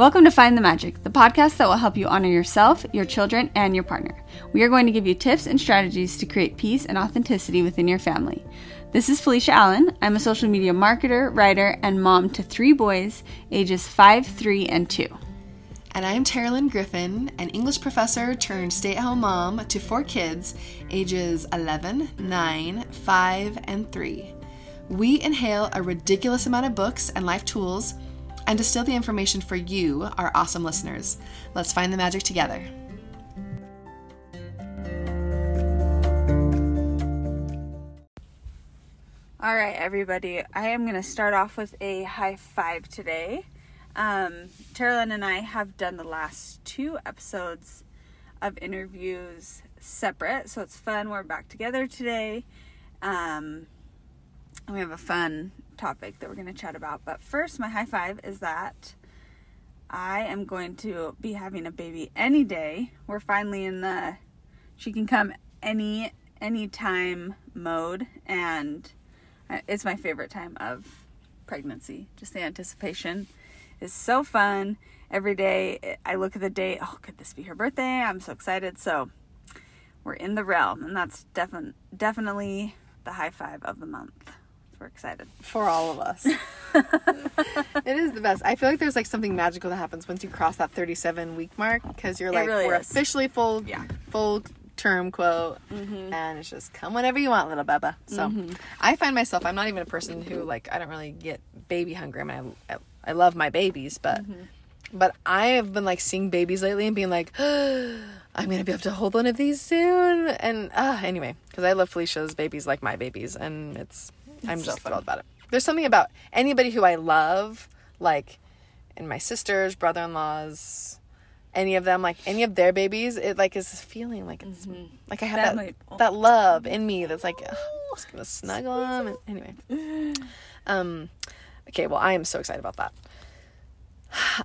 Welcome to Find the Magic, the podcast that will help you honor yourself, your children, and your partner. We are going to give you tips and strategies to create peace and authenticity within your family. This is Felicia Allen. I'm a social media marketer, writer, and mom to three boys, ages 5, 3, and 2. And I'm Terilyn Griffin, an English professor turned stay at home mom to four kids, ages 11, 9, 5, and 3. We inhale a ridiculous amount of books and life tools and distill the information for you, our awesome listeners. Let's find the magic together. All right, everybody. I am going to start off with a high five today. Um, Terilyn and I have done the last two episodes of interviews separate, so it's fun. We're back together today. Um, we have a fun topic that we're going to chat about. But first, my high five is that I am going to be having a baby any day. We're finally in the she can come any any time mode and it's my favorite time of pregnancy. Just the anticipation is so fun. Every day I look at the date, oh, could this be her birthday? I'm so excited. So we're in the realm, and that's definitely definitely the high five of the month. We're excited for all of us. it is the best. I feel like there's like something magical that happens once you cross that 37 week mark because you're like really we're is. officially full yeah. full term quote mm-hmm. and it's just come whenever you want little baba so mm-hmm. i find myself i'm not even a person who like i don't really get baby hungry i mean i, I love my babies but mm-hmm. but i have been like seeing babies lately and being like oh, i'm gonna be able to hold one of these soon and uh anyway because i love felicia's babies like my babies and it's I'm just so thrilled about it. There's something about anybody who I love, like, and my sisters, brother in laws, any of them, like any of their babies, it like is this feeling like it's mm-hmm. like I have that that, that love in me that's like oh, I'm just gonna snuggle them. And anyway, um, okay, well I am so excited about that.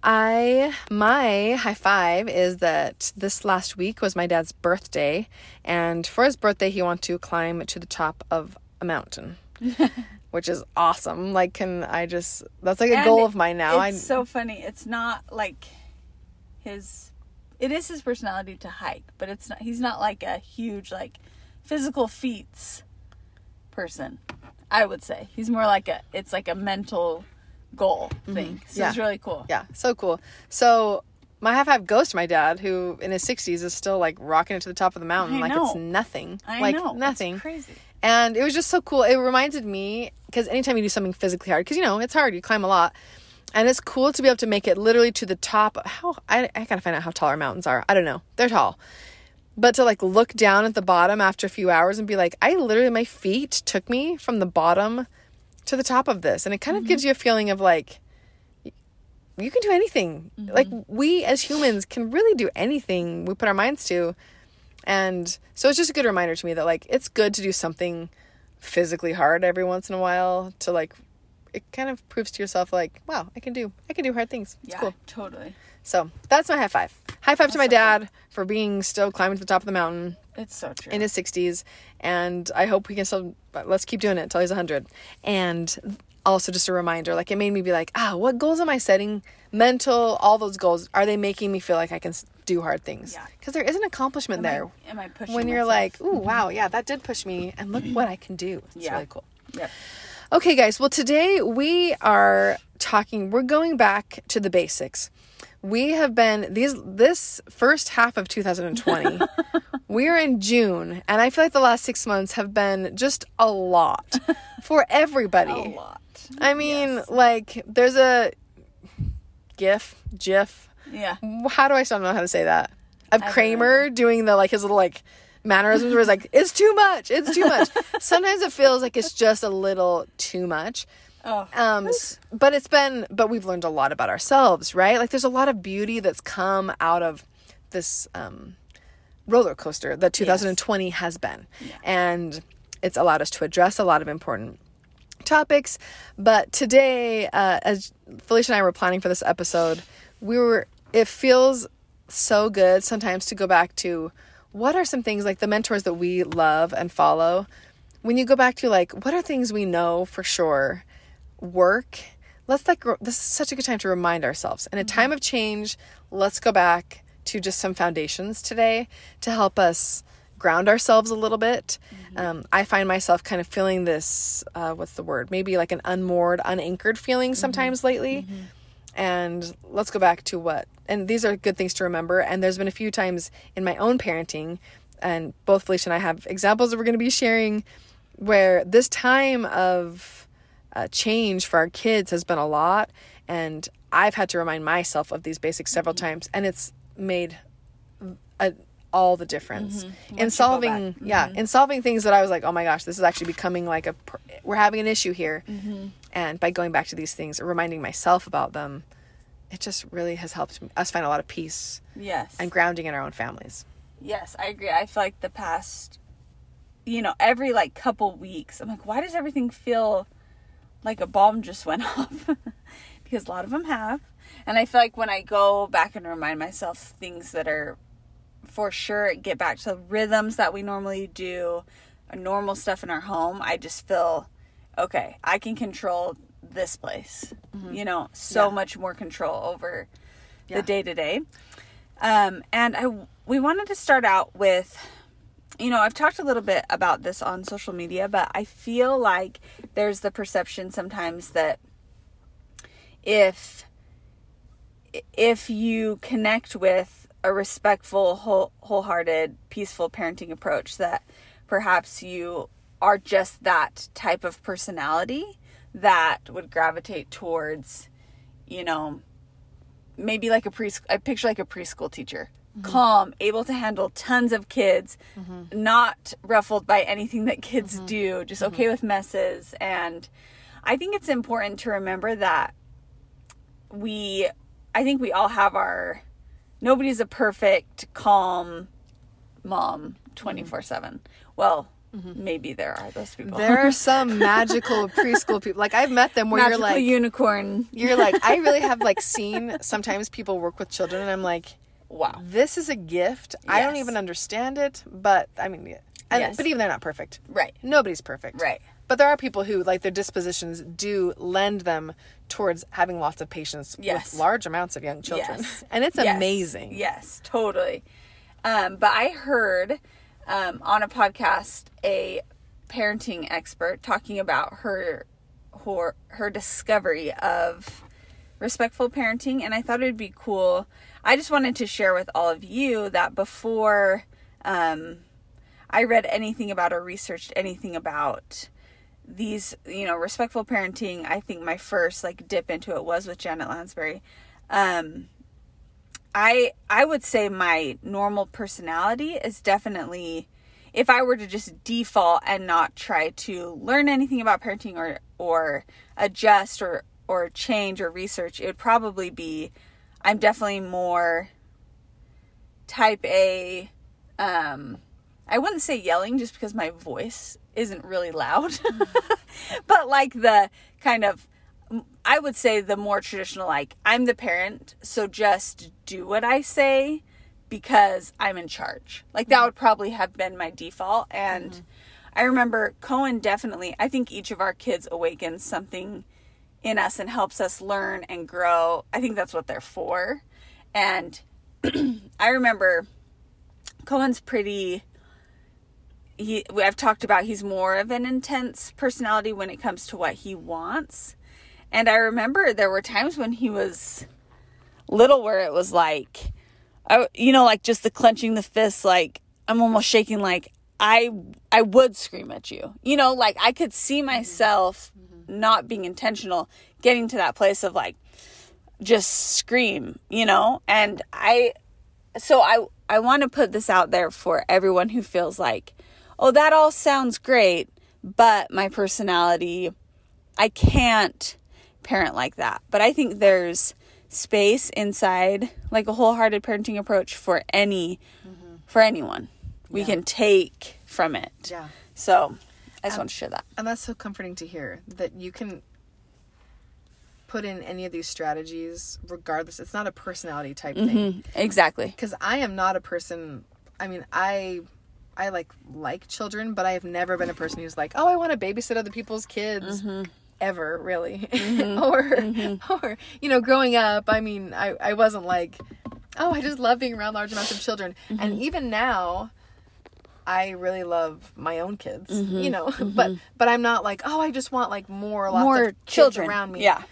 I my high five is that this last week was my dad's birthday, and for his birthday he wanted to climb to the top of a mountain. which is awesome. Like, can I just, that's like a and goal of mine now. It's I, so funny. It's not like his, it is his personality to hike, but it's not, he's not like a huge, like, physical feats person, I would say. He's more like a, it's like a mental goal mm-hmm. thing. Mm-hmm. So yeah. it's really cool. Yeah, so cool. So, my half half goes to my dad, who in his 60s is still like rocking it to the top of the mountain I like know. it's nothing. I like know. nothing. It's crazy. And it was just so cool. It reminded me because anytime you do something physically hard, because you know, it's hard, you climb a lot. And it's cool to be able to make it literally to the top. How I, I gotta find out how tall our mountains are. I don't know. They're tall. But to like look down at the bottom after a few hours and be like, I literally, my feet took me from the bottom to the top of this. And it kind of mm-hmm. gives you a feeling of like, you can do anything. Mm-hmm. Like we as humans can really do anything we put our minds to. And so it's just a good reminder to me that like it's good to do something physically hard every once in a while to like it kind of proves to yourself like, wow, I can do I can do hard things. It's yeah, cool. Totally. So that's my high five. High five that's to my so dad cool. for being still climbing to the top of the mountain. It's so true. In his 60s. And I hope we can still, let's keep doing it until he's 100. And also just a reminder, like it made me be like, ah, what goals am I setting? Mental, all those goals, are they making me feel like I can do hard things. Yeah. Because there is an accomplishment am there. I, am I pushing When you're myself? like, ooh, mm-hmm. wow, yeah, that did push me, and look what I can do. It's yeah. really cool. Yep. Okay, guys. Well, today we are talking. We're going back to the basics. We have been these this first half of 2020. we are in June, and I feel like the last six months have been just a lot for everybody. a lot. I mean, yes. like there's a GIF, GIF yeah. How do I still know how to say that? Of Kramer doing the like his little like mannerisms where it's like, it's too much, it's too much. Sometimes it feels like it's just a little too much. Oh. Um, but it's been, but we've learned a lot about ourselves, right? Like there's a lot of beauty that's come out of this um, roller coaster that 2020 yes. has been. Yeah. And it's allowed us to address a lot of important topics. But today, uh, as Felicia and I were planning for this episode, we were it feels so good sometimes to go back to what are some things like the mentors that we love and follow when you go back to like what are things we know for sure work let's like this is such a good time to remind ourselves in a mm-hmm. time of change let's go back to just some foundations today to help us ground ourselves a little bit mm-hmm. um, i find myself kind of feeling this uh, what's the word maybe like an unmoored unanchored feeling mm-hmm. sometimes mm-hmm. lately and let's go back to what and these are good things to remember and there's been a few times in my own parenting and both felicia and i have examples that we're going to be sharing where this time of uh, change for our kids has been a lot and i've had to remind myself of these basics several mm-hmm. times and it's made a, all the difference mm-hmm. in solving mm-hmm. yeah in solving things that i was like oh my gosh this is actually becoming like a we're having an issue here mm-hmm. and by going back to these things reminding myself about them it just really has helped us find a lot of peace yes. and grounding in our own families. Yes i agree. I feel like the past you know every like couple weeks i'm like why does everything feel like a bomb just went off? Because a lot of them have. And I feel like when I go back and remind myself things that are for sure get back to the rhythms that we normally do, normal stuff in our home, I just feel okay, I can control this place. Mm-hmm. You know, so yeah. much more control over yeah. the day to day. Um, and I we wanted to start out with you know, I've talked a little bit about this on social media, but I feel like there's the perception sometimes that if if you connect with a respectful, whole, wholehearted, peaceful parenting approach, that perhaps you are just that type of personality that would gravitate towards, you know, maybe like a preschool, I picture like a preschool teacher. Mm-hmm. Calm, able to handle tons of kids, mm-hmm. not ruffled by anything that kids mm-hmm. do, just mm-hmm. okay with messes. And I think it's important to remember that we I think we all have our nobody's a perfect calm mom 24/7. Well, Mm-hmm. Maybe there are those people. There are some magical preschool people. Like I've met them where magical you're like unicorn. You're like I really have like seen sometimes people work with children and I'm like, wow, this is a gift. Yes. I don't even understand it, but I mean, and, yes. but even they're not perfect. Right. Nobody's perfect. Right. But there are people who, like, their dispositions do lend them towards having lots of patience yes. with large amounts of young children. Yes. And it's amazing. Yes, totally. Um, but I heard um, on a podcast a parenting expert talking about her her her discovery of respectful parenting and I thought it would be cool. I just wanted to share with all of you that before um, I read anything about or researched anything about these, you know, respectful parenting, I think my first like dip into it was with Janet Lansbury. Um, I I would say my normal personality is definitely if I were to just default and not try to learn anything about parenting or or adjust or or change or research, it would probably be I'm definitely more type A um I wouldn't say yelling just because my voice isn't really loud, but like the kind of, I would say the more traditional, like, I'm the parent, so just do what I say because I'm in charge. Like, that mm-hmm. would probably have been my default. And mm-hmm. I remember Cohen definitely, I think each of our kids awakens something in us and helps us learn and grow. I think that's what they're for. And I remember Cohen's pretty he I've talked about he's more of an intense personality when it comes to what he wants. And I remember there were times when he was little where it was like I, you know like just the clenching the fists like I'm almost shaking like I I would scream at you. You know, like I could see mm-hmm. myself mm-hmm. not being intentional getting to that place of like just scream, you know? And I so I I want to put this out there for everyone who feels like oh, that all sounds great, but my personality, I can't parent like that. But I think there's space inside like a wholehearted parenting approach for any mm-hmm. for anyone. We can take from it. Yeah. So I just want to share that. And that's so comforting to hear that you can put in any of these strategies regardless. It's not a personality type mm-hmm. thing. Exactly. Because I am not a person I mean, I I like like children, but I have never been a person who's like, oh, I want to babysit other people's kids. Mm-hmm. Ever really mm-hmm. or mm-hmm. or you know growing up i mean i i wasn't like oh i just love being around large amounts of children mm-hmm. and even now i really love my own kids mm-hmm. you know but mm-hmm. but i'm not like oh i just want like more lots more of children around me yeah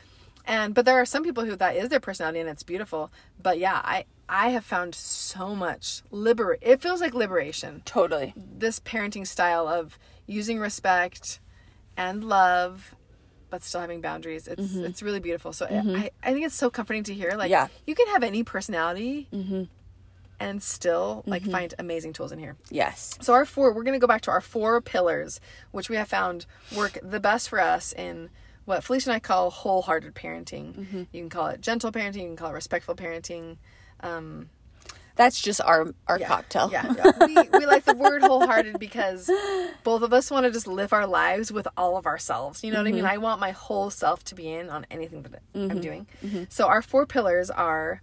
and but there are some people who that is their personality and it's beautiful but yeah i i have found so much liber it feels like liberation totally this parenting style of using respect and love but still having boundaries it's mm-hmm. it's really beautiful so mm-hmm. I, I think it's so comforting to hear like yeah. you can have any personality mm-hmm. and still like mm-hmm. find amazing tools in here yes so our four we're going to go back to our four pillars which we have found work the best for us in what Felicia and I call wholehearted parenting. Mm-hmm. You can call it gentle parenting, you can call it respectful parenting. Um, that's just our our yeah, cocktail. Yeah, yeah. we we like the word wholehearted because both of us want to just live our lives with all of ourselves. You know mm-hmm. what I mean? Mm-hmm. I want my whole self to be in on anything that mm-hmm. I'm doing. Mm-hmm. So our four pillars are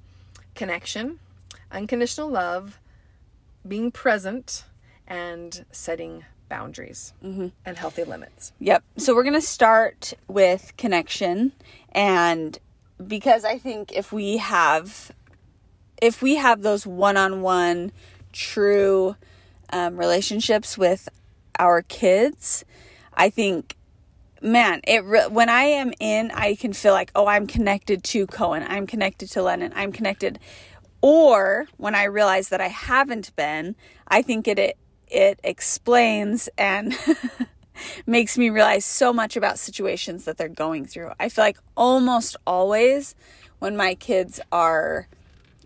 connection, unconditional love, being present, and setting boundaries mm-hmm. and healthy limits. Yep. So we're going to start with connection and because I think if we have if we have those one-on-one true um, relationships with our kids, I think man, it re- when I am in, I can feel like, oh, I'm connected to Cohen, I'm connected to Lennon, I'm connected. Or when I realize that I haven't been, I think it, it it explains and makes me realize so much about situations that they're going through. I feel like almost always when my kids are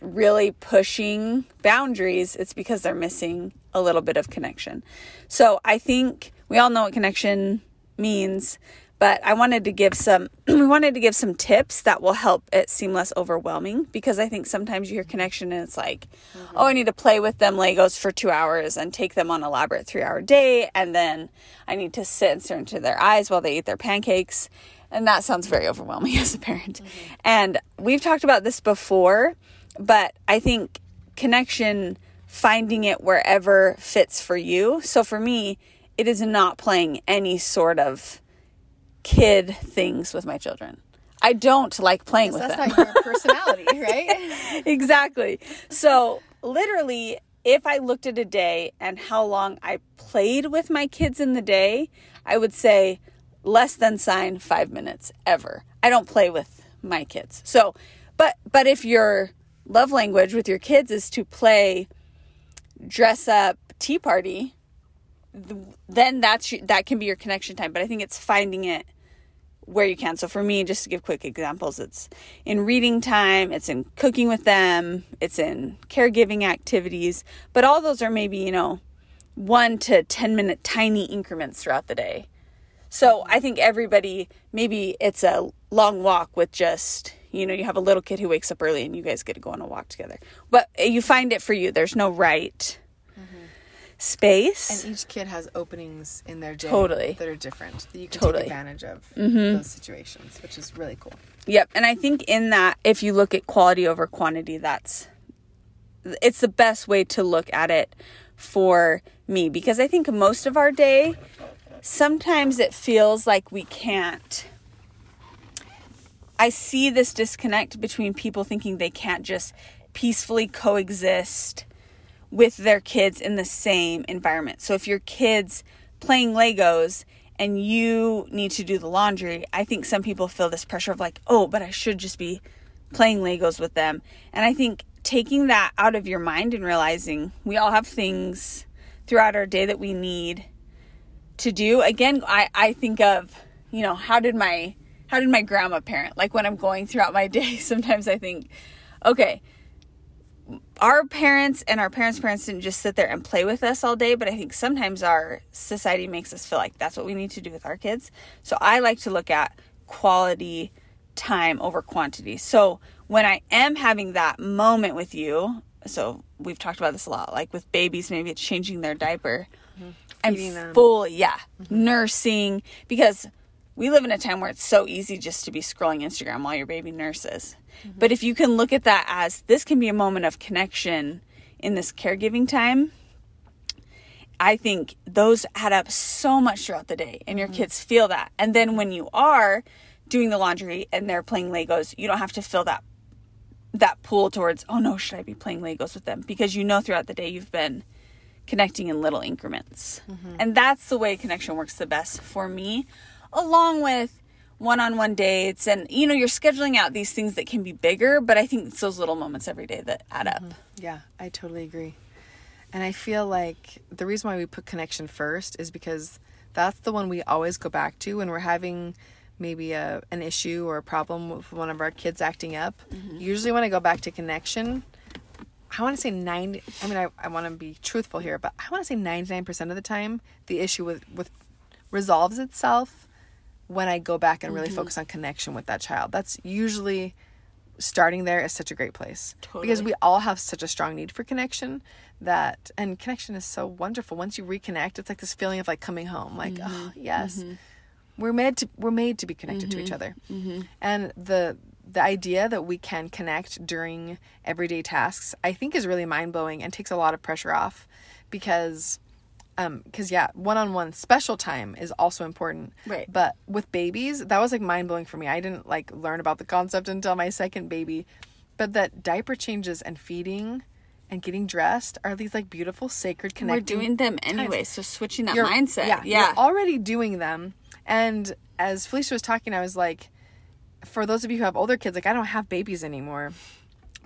really pushing boundaries, it's because they're missing a little bit of connection. So I think we all know what connection means but I wanted to give some we wanted to give some tips that will help it seem less overwhelming because I think sometimes you hear connection and it's like, mm-hmm. oh, I need to play with them Legos for two hours and take them on a elaborate three hour day, and then I need to sit and stare into their eyes while they eat their pancakes. And that sounds very overwhelming as a parent. Mm-hmm. And we've talked about this before, but I think connection, finding it wherever fits for you. So for me, it is not playing any sort of kid things with my children. I don't like playing with that's them. That's not your personality, right? exactly. So, literally, if I looked at a day and how long I played with my kids in the day, I would say less than sign 5 minutes ever. I don't play with my kids. So, but but if your love language with your kids is to play dress up tea party, then that's that can be your connection time, but I think it's finding it where you can. So for me, just to give quick examples, it's in reading time, it's in cooking with them, it's in caregiving activities, but all those are maybe, you know, 1 to 10 minute tiny increments throughout the day. So I think everybody maybe it's a long walk with just you know, you have a little kid who wakes up early and you guys get to go on a walk together. But you find it for you. There's no right space. And each kid has openings in their day totally. that are different that you can totally. take advantage of mm-hmm. those situations, which is really cool. Yep. And I think in that, if you look at quality over quantity, that's it's the best way to look at it for me because I think most of our day, sometimes it feels like we can't. I see this disconnect between people thinking they can't just peacefully coexist with their kids in the same environment. So if your kids playing Legos and you need to do the laundry, I think some people feel this pressure of like, "Oh, but I should just be playing Legos with them." And I think taking that out of your mind and realizing we all have things throughout our day that we need to do. Again, I I think of, you know, how did my how did my grandma parent? Like when I'm going throughout my day, sometimes I think, okay, our parents and our parents' parents didn't just sit there and play with us all day, but I think sometimes our society makes us feel like that's what we need to do with our kids. So I like to look at quality time over quantity. So when I am having that moment with you, so we've talked about this a lot, like with babies, maybe it's changing their diaper. Mm-hmm. I'm them. full, yeah, mm-hmm. nursing because we live in a time where it's so easy just to be scrolling Instagram while your baby nurses. Mm-hmm. But if you can look at that as this can be a moment of connection in this caregiving time, I think those add up so much throughout the day and your mm-hmm. kids feel that. And then when you are doing the laundry and they're playing Legos, you don't have to feel that that pull towards, oh no, should I be playing Legos with them? Because you know throughout the day you've been connecting in little increments. Mm-hmm. And that's the way connection works the best for me, along with one-on-one dates and you know you're scheduling out these things that can be bigger but i think it's those little moments every day that add up mm-hmm. yeah i totally agree and I feel like the reason why we put connection first is because that's the one we always go back to when we're having maybe a an issue or a problem with one of our kids acting up. Mm-hmm. Usually when I go back to connection, I want to say 90 I mean I, I want to be truthful here, but I want to say 99% of the time the issue with with resolves itself when I go back and really mm-hmm. focus on connection with that child. That's usually starting there is such a great place totally. because we all have such a strong need for connection that and connection is so wonderful once you reconnect it's like this feeling of like coming home like mm-hmm. oh yes mm-hmm. we're made to we're made to be connected to each mm-hmm. other mm-hmm. and the the idea that we can connect during everyday tasks i think is really mind-blowing and takes a lot of pressure off because um because yeah one-on-one special time is also important. Right. But with babies that was like mind-blowing for me. I didn't like learn about the concept until my second baby. But that diaper changes and feeding and getting dressed are these like beautiful sacred connecting we're doing them anyway times. so switching that you're, mindset. yeah, yeah. you're already doing them. And as felicia was talking i was like for those of you who have older kids like i don't have babies anymore.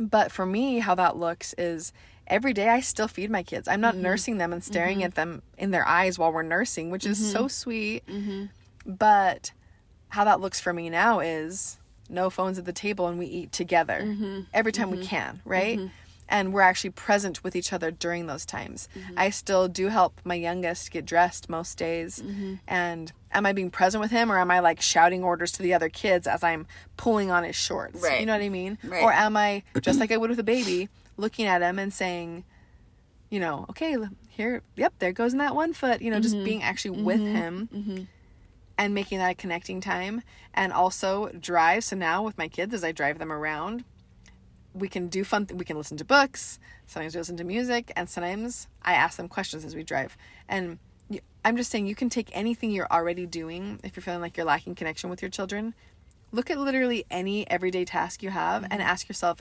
But for me how that looks is every day I still feed my kids. I'm not mm-hmm. nursing them and staring mm-hmm. at them in their eyes while we're nursing, which is mm-hmm. so sweet. Mm-hmm. But how that looks for me now is no phones at the table and we eat together mm-hmm. every time we mm-hmm. can, right? And we're actually present with each other during those times. I still do help my youngest get dressed most days. And am I being present with him or am I like shouting orders to the other kids as I'm pulling on his shorts? Right. You know what I mean? Right. Or am I just like I would with a baby? Looking at him and saying, you know, okay, here, yep, there goes in that one foot, you know, mm-hmm. just being actually mm-hmm. with him mm-hmm. and making that a connecting time. And also drive. So now with my kids, as I drive them around, we can do fun, th- we can listen to books, sometimes we listen to music, and sometimes I ask them questions as we drive. And I'm just saying, you can take anything you're already doing if you're feeling like you're lacking connection with your children. Look at literally any everyday task you have and mm-hmm. ask yourself,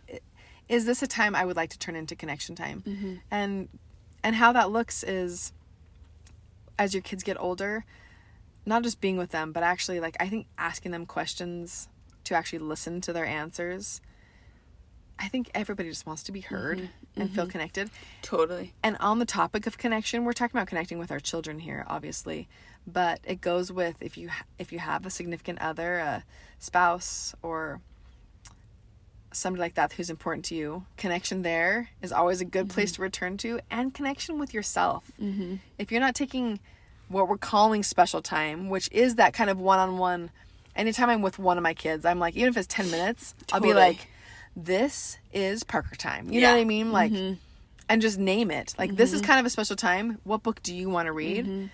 is this a time I would like to turn into connection time? Mm-hmm. And and how that looks is as your kids get older, not just being with them, but actually like I think asking them questions to actually listen to their answers. I think everybody just wants to be heard mm-hmm. and mm-hmm. feel connected. Totally. And on the topic of connection, we're talking about connecting with our children here, obviously, but it goes with if you if you have a significant other, a spouse or somebody like that who's important to you, connection there is always a good mm-hmm. place to return to, and connection with yourself. Mm-hmm. If you're not taking what we're calling special time, which is that kind of one on one, anytime I'm with one of my kids, I'm like, even if it's 10 minutes, totally. I'll be like, this is Parker time. You yeah. know what I mean? Like, mm-hmm. and just name it. Like, this is mm-hmm. kind of a special time. What book do you want to read? Mm-hmm.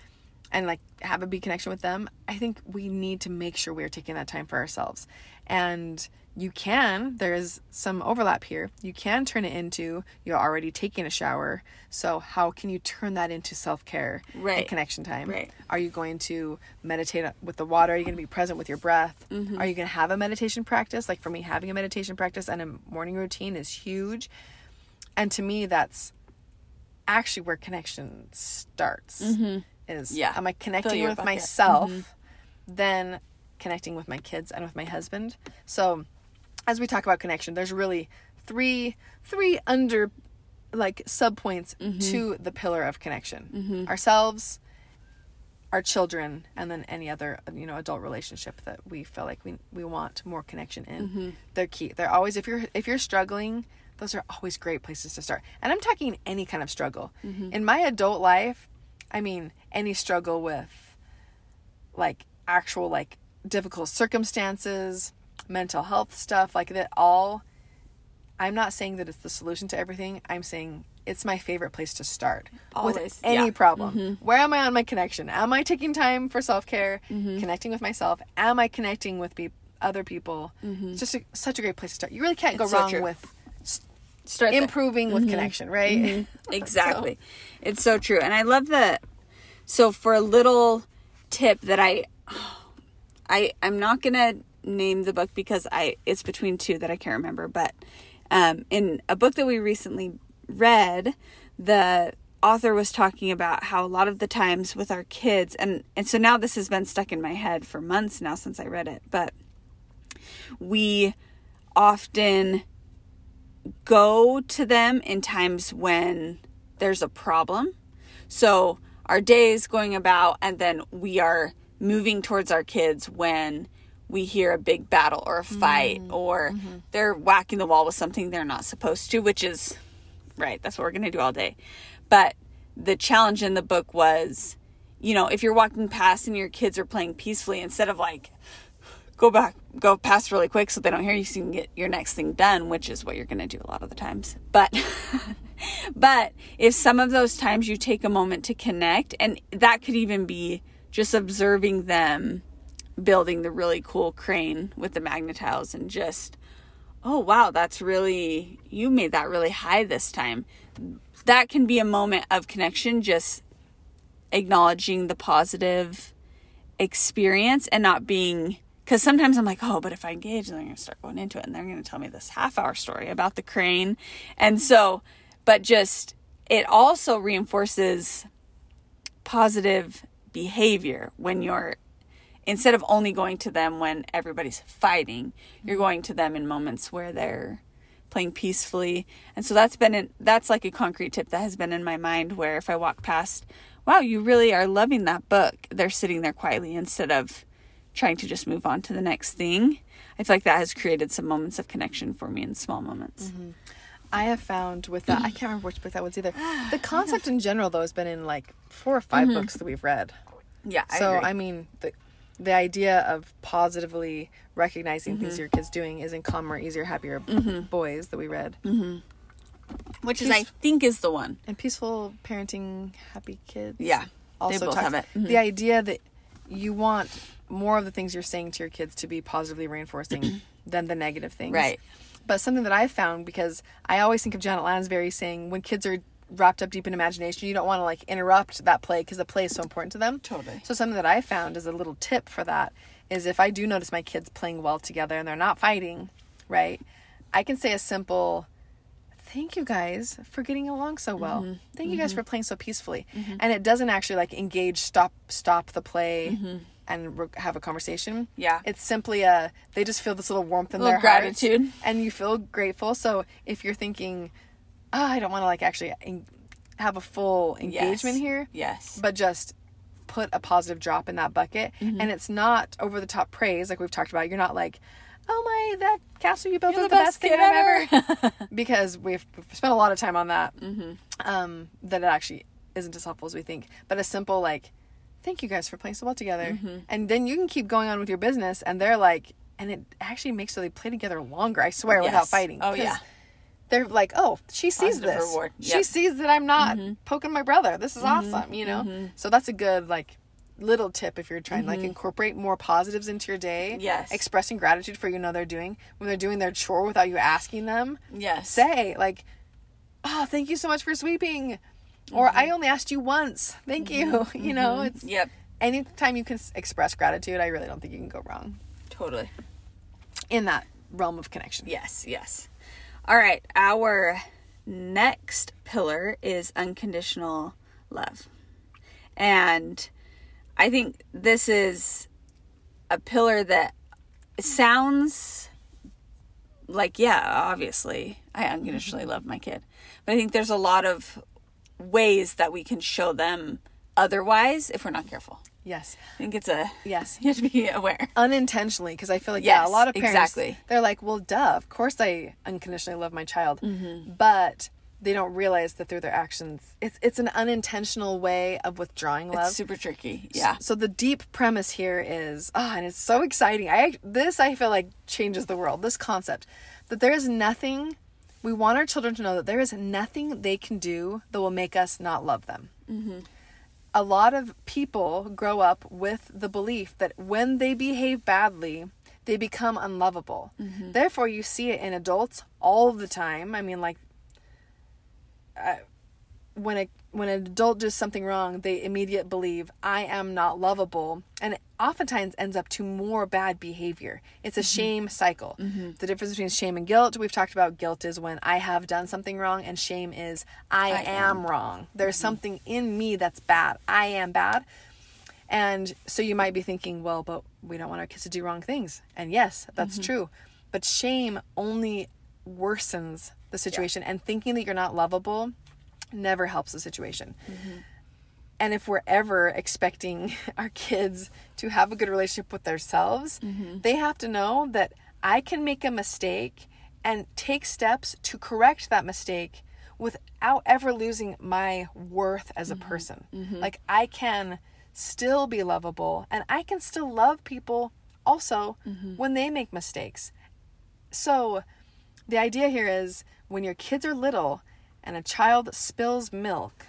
And like have a big connection with them. I think we need to make sure we're taking that time for ourselves. And you can there's some overlap here you can turn it into you're already taking a shower so how can you turn that into self-care right. and connection time? Right. Are you going to meditate with the water? Are you going to be present with your breath? Mm-hmm. are you going to have a meditation practice? Like for me having a meditation practice and a morning routine is huge. And to me that's actually where connection starts mm-hmm. is yeah. am i connecting with bucket. myself mm-hmm. then connecting with my kids and with my husband? So as we talk about connection, there's really three three under like subpoints mm-hmm. to the pillar of connection. Mm-hmm. Ourselves, our children, and then any other you know adult relationship that we feel like we we want more connection in. Mm-hmm. They're key. They're always if you're if you're struggling, those are always great places to start. And I'm talking any kind of struggle. Mm-hmm. In my adult life, I mean any struggle with like actual like difficult circumstances, mental health stuff, like that all I'm not saying that it's the solution to everything. I'm saying it's my favorite place to start Always, with any yeah. problem. Mm-hmm. Where am I on my connection? Am I taking time for self care, mm-hmm. connecting with myself? Am I connecting with be- other people? Mm-hmm. It's just a, such a great place to start. You really can't go wrong with start improving with mm-hmm. connection, right? Mm-hmm. Exactly. so. It's so true. And I love that. so for a little tip that I I I'm not going to name the book because I it's between two that I can't remember, but um, in a book that we recently read, the author was talking about how a lot of the times with our kids and and so now this has been stuck in my head for months now since I read it, but we often go to them in times when there's a problem. So our day is going about and then we are moving towards our kids when we hear a big battle or a fight mm-hmm. or mm-hmm. they're whacking the wall with something they're not supposed to, which is right, that's what we're going to do all day. But the challenge in the book was, you know, if you're walking past and your kids are playing peacefully, instead of like, go back, go past really quick so they don't hear you so you can get your next thing done, which is what you're going to do a lot of the times. But, but if some of those times you take a moment to connect, and that could even be just observing them building the really cool crane with the magnetiles and just, oh wow, that's really, you made that really high this time that can be a moment of connection, just acknowledging the positive experience and not being because sometimes I'm like, oh, but if I engage, they're going to start going into it and they're going to tell me this half hour story about the crane. And so, but just it also reinforces positive behavior when you're instead of only going to them when everybody's fighting, you're going to them in moments where they're playing peacefully. And so that's been in, that's like a concrete tip that has been in my mind where if I walk past, wow, you really are loving that book, they're sitting there quietly instead of trying to just move on to the next thing. I feel like that has created some moments of connection for me in small moments. Mm-hmm. I have found with that, I can't remember which book that was either. The concept in general, though, has been in like four or 5 mm-hmm. books that we've read. Yeah. I so, agree. I mean, the, the idea of positively recognizing mm-hmm. things your kids doing is in calmer, easier, happier mm-hmm. boys that we read. Mm-hmm. Which Peace- is, I think, is the one. And peaceful parenting, happy kids. Yeah, also they both talks, have it. The idea that you want more of the things you're saying to your kids to be positively reinforcing than the negative things. Right. But something that I found because I always think of Janet Lansbury saying when kids are wrapped up deep in imagination, you don't want to like interrupt that play because the play is so important to them. Totally. So something that I found as a little tip for that is if I do notice my kids playing well together and they're not fighting, right? I can say a simple thank you guys for getting along so well. Mm-hmm. Thank you guys mm-hmm. for playing so peacefully. Mm-hmm. And it doesn't actually like engage stop stop the play mm-hmm. and re- have a conversation. Yeah. It's simply a they just feel this little warmth in little their gratitude and you feel grateful. So if you're thinking oh, I don't want to like actually en- have a full engagement yes. here. Yes. But just put a positive drop in that bucket. Mm-hmm. And it's not over the top praise like we've talked about. You're not like, oh my, that castle you built is the, best, best thing ever. ever. because we've, we've, spent a lot of time on that. Mm-hmm. Um, that it actually isn't as helpful as we think. But a simple like, thank you guys for playing so well together. Mm-hmm. And then you can keep going on with your business. And they're like, and it actually makes so they play together longer. I swear, yes. without fighting. Oh yeah they're like, oh, she sees Positive this. Yep. She sees that I'm not mm-hmm. poking my brother. This is mm-hmm. awesome, you know. Mm-hmm. So that's a good like little tip if you're trying to like mm-hmm. incorporate more positives into your day. Yes. Expressing gratitude for you know they're doing when they're doing their chore without you asking them. Yes. Say like, oh, thank you so much for sweeping, or I only asked you once. Thank you. you know, it's yep. Anytime you can express gratitude, I really don't think you can go wrong. Totally. In that realm of connection. Yes. Yes. All right, our next pillar is unconditional love. And I think this is a pillar that sounds like, yeah, obviously, I unconditionally love my kid. But I think there's a lot of ways that we can show them otherwise if we're not careful. Yes. I think it's a yes. You have to be aware unintentionally because I feel like yes, yeah, a lot of parents exactly. they're like, well, duh, of course I unconditionally love my child, mm-hmm. but they don't realize that through their actions, it's it's an unintentional way of withdrawing love. It's super tricky. Yeah. So, so the deep premise here is, ah, oh, and it's so exciting. I this I feel like changes the world. This concept that there is nothing. We want our children to know that there is nothing they can do that will make us not love them. Mm-hmm a lot of people grow up with the belief that when they behave badly, they become unlovable. Mm-hmm. Therefore, you see it in adults all the time. I mean, like, uh, when a when an adult does something wrong, they immediately believe I am not lovable, and oftentimes ends up to more bad behavior. It's a mm-hmm. shame cycle. Mm-hmm. The difference between shame and guilt, we've talked about guilt is when I have done something wrong, and shame is I, I am. am. wrong. There's mm-hmm. something in me that's bad. I am bad. And so you might be thinking, well, but we don't want our kids to do wrong things. And yes, that's mm-hmm. true. But shame only worsens the situation, yeah. and thinking that you're not lovable never helps the situation. Mm-hmm. And if we're ever expecting our kids to have a good relationship with themselves, mm-hmm. they have to know that I can make a mistake and take steps to correct that mistake without ever losing my worth as a mm-hmm. person. Mm-hmm. Like I can still be lovable and I can still love people also mm-hmm. when they make mistakes. So the idea here is when your kids are little, and a child spills milk,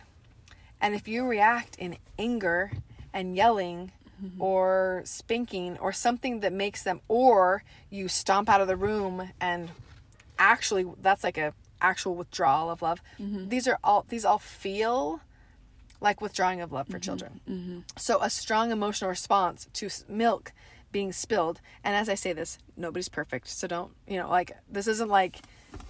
and if you react in anger and yelling mm-hmm. or spanking or something that makes them, or you stomp out of the room and actually that's like a actual withdrawal of love. Mm-hmm. These are all these all feel like withdrawing of love for mm-hmm. children. Mm-hmm. So a strong emotional response to milk being spilled. And as I say this, nobody's perfect. So don't, you know, like this isn't like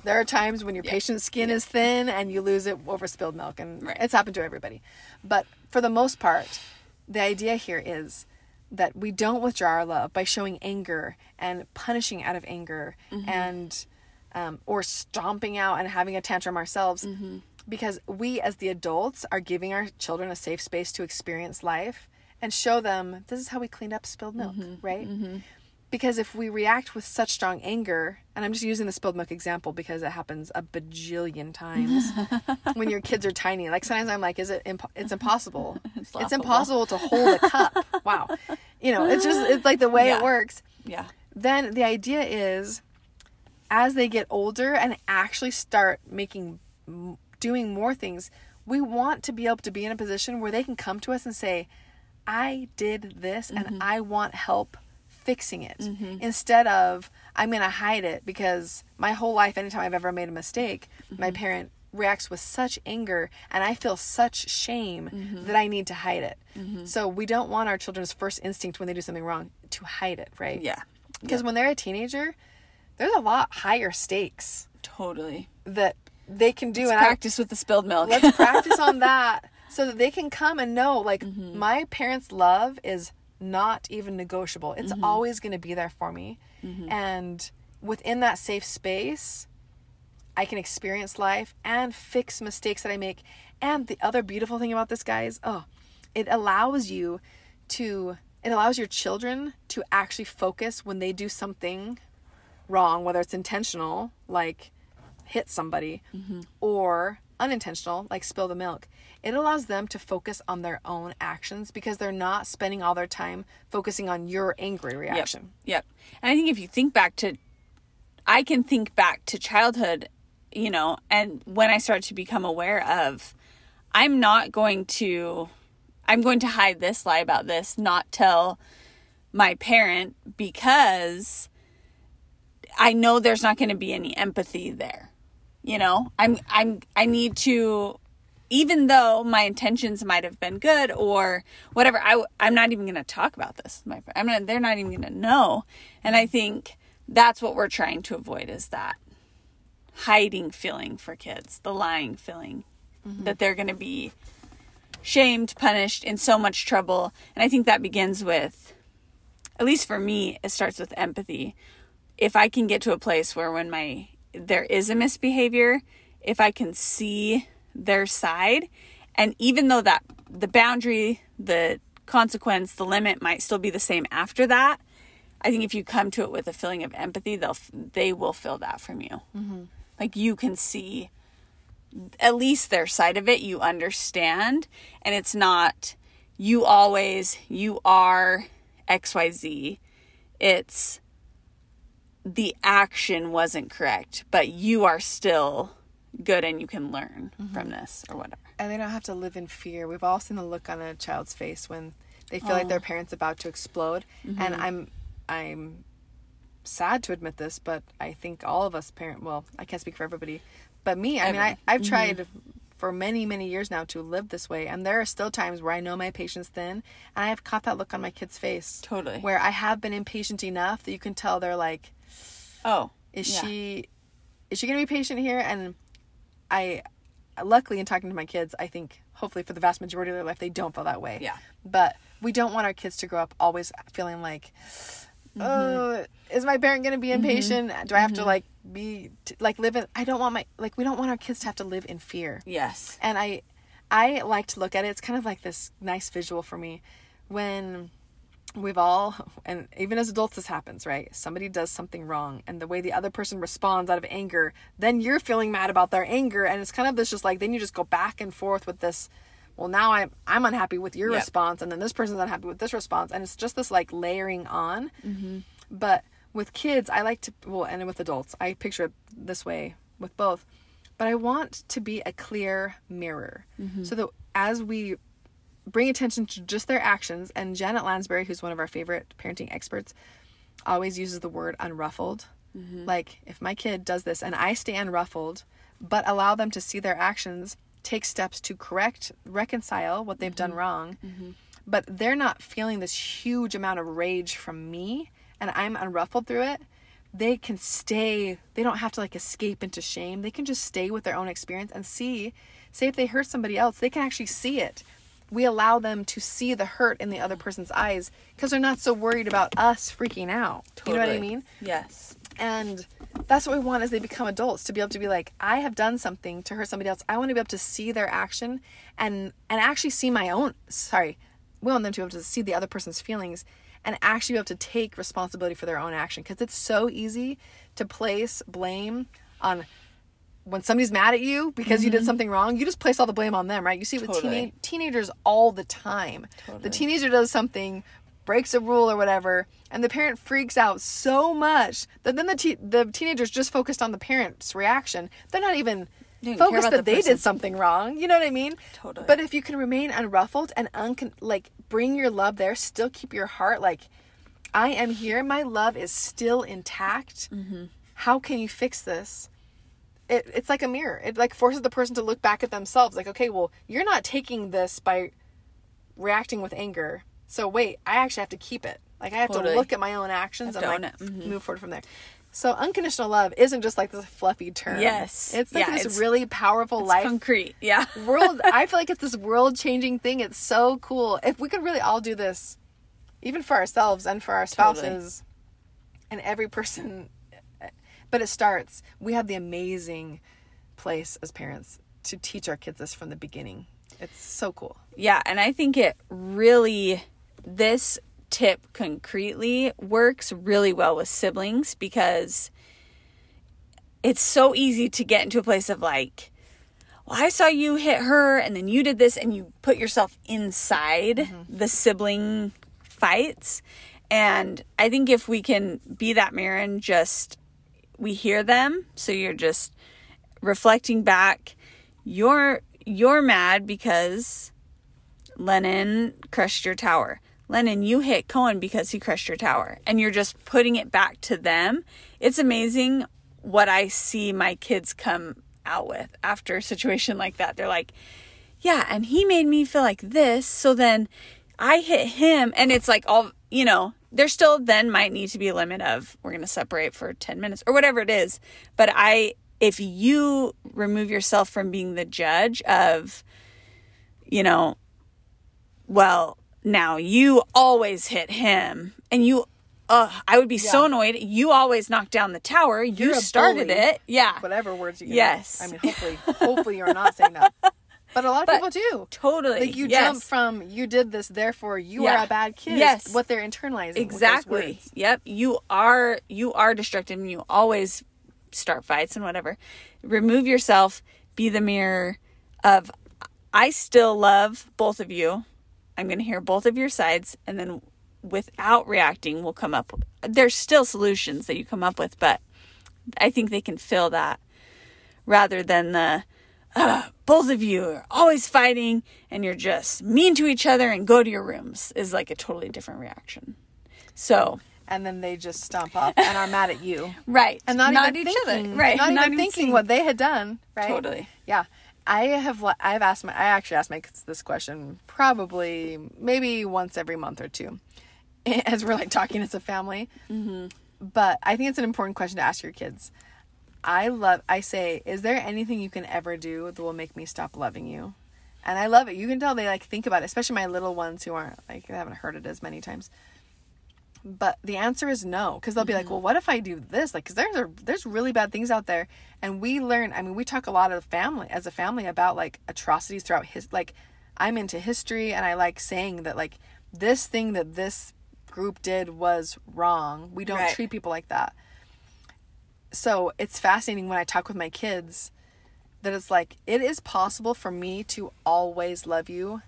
there are times when your yeah. patient's skin yeah. is thin and you lose it over spilled milk, and right. it's happened to everybody. But for the most part, the idea here is that we don't withdraw our love by showing anger and punishing out of anger mm-hmm. and um, or stomping out and having a tantrum ourselves mm-hmm. because we as the adults are giving our children a safe space to experience life and show them this is how we cleaned up spilled milk mm-hmm. right mm-hmm. Because if we react with such strong anger, and I'm just using the spilled milk example because it happens a bajillion times when your kids are tiny. Like sometimes I'm like, is it? Imp- it's impossible. It's, it's, impossible to hold a cup. wow, you know, it's just it's like the way yeah. it works. Yeah. Then the idea is, as they get older and actually start making, doing more things, we want to be able to be in a position where they can come to us and say, "I did this, mm-hmm. and I want help." Fixing it mm-hmm. instead of I'm going to hide it because my whole life, anytime I've ever made a mistake, mm-hmm. my parent reacts with such anger and I feel such shame mm-hmm. that I need to hide it. Mm-hmm. So we don't want our children's first instinct when they do something wrong to hide it, right? Yeah. Because yeah. when they're a teenager, there's a lot higher stakes. Totally. That they can do. Let's and practice I, with the spilled milk. let's practice on that so that they can come and know, like, mm-hmm. my parents' love is not even negotiable. It's mm-hmm. always going to be there for me. Mm-hmm. And within that safe space, I can experience life and fix mistakes that I make. And the other beautiful thing about this, guys, oh, it allows you to, it allows your children to actually focus when they do something wrong, whether it's intentional, like hit somebody, mm-hmm. or unintentional, like spill the milk it allows them to focus on their own actions because they're not spending all their time focusing on your angry reaction. Yep. yep. And I think if you think back to, I can think back to childhood, you know, and when I start to become aware of, I'm not going to, I'm going to hide this lie about this, not tell my parent because I know there's not going to be any empathy there. You know, I'm, I'm, I need to even though my intentions might have been good or whatever I, i'm not even going to talk about this my i'm not they're not even going to know. And i think that's what we're trying to avoid is that hiding feeling for kids the lying feeling mm-hmm. that they're going to be shamed punished in so much trouble. And i think that begins with at least for me it starts with empathy. If i can get to a place where when my there is a misbehavior if i can see their side. And even though that the boundary, the consequence, the limit might still be the same after that, I think if you come to it with a feeling of empathy, they'll they will feel that from you. Mm-hmm. Like you can see at least their side of it, you understand, and it's not you always you are XYZ. It's the action wasn't correct, but you are still good and you can learn mm-hmm. from this or whatever. And they don't have to live in fear. We've all seen the look on a child's face when they feel oh. like their parents about to explode. Mm-hmm. And I'm I'm sad to admit this, but I think all of us parent well, I can't speak for everybody, but me, I mean I I've mm-hmm. tried for many, many years now to live this way. And there are still times where I know my patience thin and I have caught that look on my kid's face. Totally. Where I have been impatient enough that you can tell they're like, Oh. Is yeah. she is she gonna be patient here? And I luckily in talking to my kids, I think hopefully for the vast majority of their life they don't feel that way. Yeah. But we don't want our kids to grow up always feeling like mm-hmm. oh is my parent going to be mm-hmm. impatient mm-hmm. do i have mm-hmm. to like be like live in i don't want my like we don't want our kids to have to live in fear yes and i i like to look at it it's kind of like this nice visual for me when we've all and even as adults this happens right somebody does something wrong and the way the other person responds out of anger then you're feeling mad about their anger and it's kind of this just like then you just go back and forth with this well now i'm i'm unhappy with your yep. response and then this person's unhappy with this response and it's just this like layering on mm-hmm. but with kids i like to well and with adults i picture it this way with both but i want to be a clear mirror mm-hmm. so that as we bring attention to just their actions and janet lansbury who's one of our favorite parenting experts always uses the word unruffled mm-hmm. like if my kid does this and i stay unruffled but allow them to see their actions take steps to correct, reconcile what they've mm-hmm. done wrong, mm-hmm. but they're not feeling this huge amount of rage from me and I'm unruffled through it. They can stay, they don't have to like escape into shame. They can just stay with their own experience and see, say if they hurt somebody else, they can actually see it. We allow them to see the hurt in the other person's eyes because they're not so worried about us freaking out. Totally. You know what I mean? Yes. And that's what we want as they become adults to be able to be like i have done something to hurt somebody else i want to be able to see their action and and actually see my own sorry we want them to be able to see the other person's feelings and actually be able to take responsibility for their own action because it's so easy to place blame on when somebody's mad at you because mm-hmm. you did mm-hmm. something wrong, you just place all the blame on them, right? You see it with totally. teenagers all the time. Totally. The teenager does something breaks a rule or whatever, and the parent freaks out so much that then the te- the teenagers just focused on the parent's reaction. They're not even focused that the they did something wrong. You know what I mean? Totally. But if you can remain unruffled and uncon- like bring your love there, still keep your heart like I am here. My love is still intact. Mm-hmm. How can you fix this? It, it's like a mirror. It like forces the person to look back at themselves. Like, okay, well, you're not taking this by reacting with anger so wait, I actually have to keep it. Like I have totally. to look at my own actions and like mm-hmm. move forward from there. So unconditional love isn't just like this fluffy term. Yes, it's like yeah, this it's, really powerful life concrete. Yeah, world. I feel like it's this world changing thing. It's so cool. If we could really all do this, even for ourselves and for our spouses, totally. and every person. But it starts. We have the amazing place as parents to teach our kids this from the beginning. It's so cool. Yeah, and I think it really this tip concretely works really well with siblings because it's so easy to get into a place of like, well, I saw you hit her and then you did this and you put yourself inside mm-hmm. the sibling fights. And I think if we can be that mirror and just we hear them, so you're just reflecting back, you're you're mad because Lennon crushed your tower. Lennon, you hit Cohen because he crushed your tower. And you're just putting it back to them. It's amazing what I see my kids come out with after a situation like that. They're like, yeah, and he made me feel like this. So then I hit him. And it's like all, you know, there still then might need to be a limit of we're going to separate for 10 minutes or whatever it is. But I, if you remove yourself from being the judge of, you know, well, now you always hit him and you uh, I would be yeah. so annoyed. You always knock down the tower. You started bully. it. Yeah. Whatever words you Yes. I mean, hopefully, hopefully you're not saying that. But a lot of but people do. Totally. Like you yes. jump from you did this, therefore you yeah. are a bad kid. Yes. What they're internalizing. Exactly. Yep. You are you are destructive and you always start fights and whatever. Remove yourself. Be the mirror of I still love both of you. I'm going to hear both of your sides and then without reacting we'll come up there's still solutions that you come up with but I think they can fill that rather than the uh, both of you are always fighting and you're just mean to each other and go to your rooms is like a totally different reaction. So and then they just stomp off and are mad at you. right. And not, not even each thinking, other. Right. Not, not even, even thinking what they had done. Right. Totally. Yeah. I have I've asked my I actually asked my kids this question probably maybe once every month or two, as we're like talking as a family. Mm-hmm. But I think it's an important question to ask your kids. I love. I say, is there anything you can ever do that will make me stop loving you? And I love it. You can tell they like think about it, especially my little ones who aren't like they haven't heard it as many times. But the answer is no, because they'll mm-hmm. be like, mm-hmm. well, what if I do this? Like, because there's a, there's really bad things out there, and we learn. I mean, we talk a lot of family as a family about like atrocities throughout his. Like, I'm into history, and I like saying that like this thing that this group did was wrong. We don't right. treat people like that. So it's fascinating when I talk with my kids that it's like it is possible for me to always love you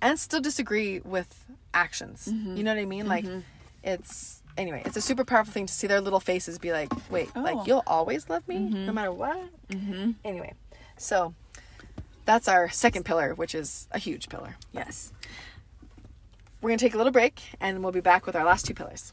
and still disagree with actions. Mm-hmm. You know what I mean? Mm-hmm. Like it's anyway, it's a super powerful thing to see their little faces be like, "Wait, oh. like you'll always love me mm-hmm. no matter what?" Mm-hmm. Anyway, so that's our second pillar, which is a huge pillar. Yes. We're going to take a little break and we'll be back with our last two pillars.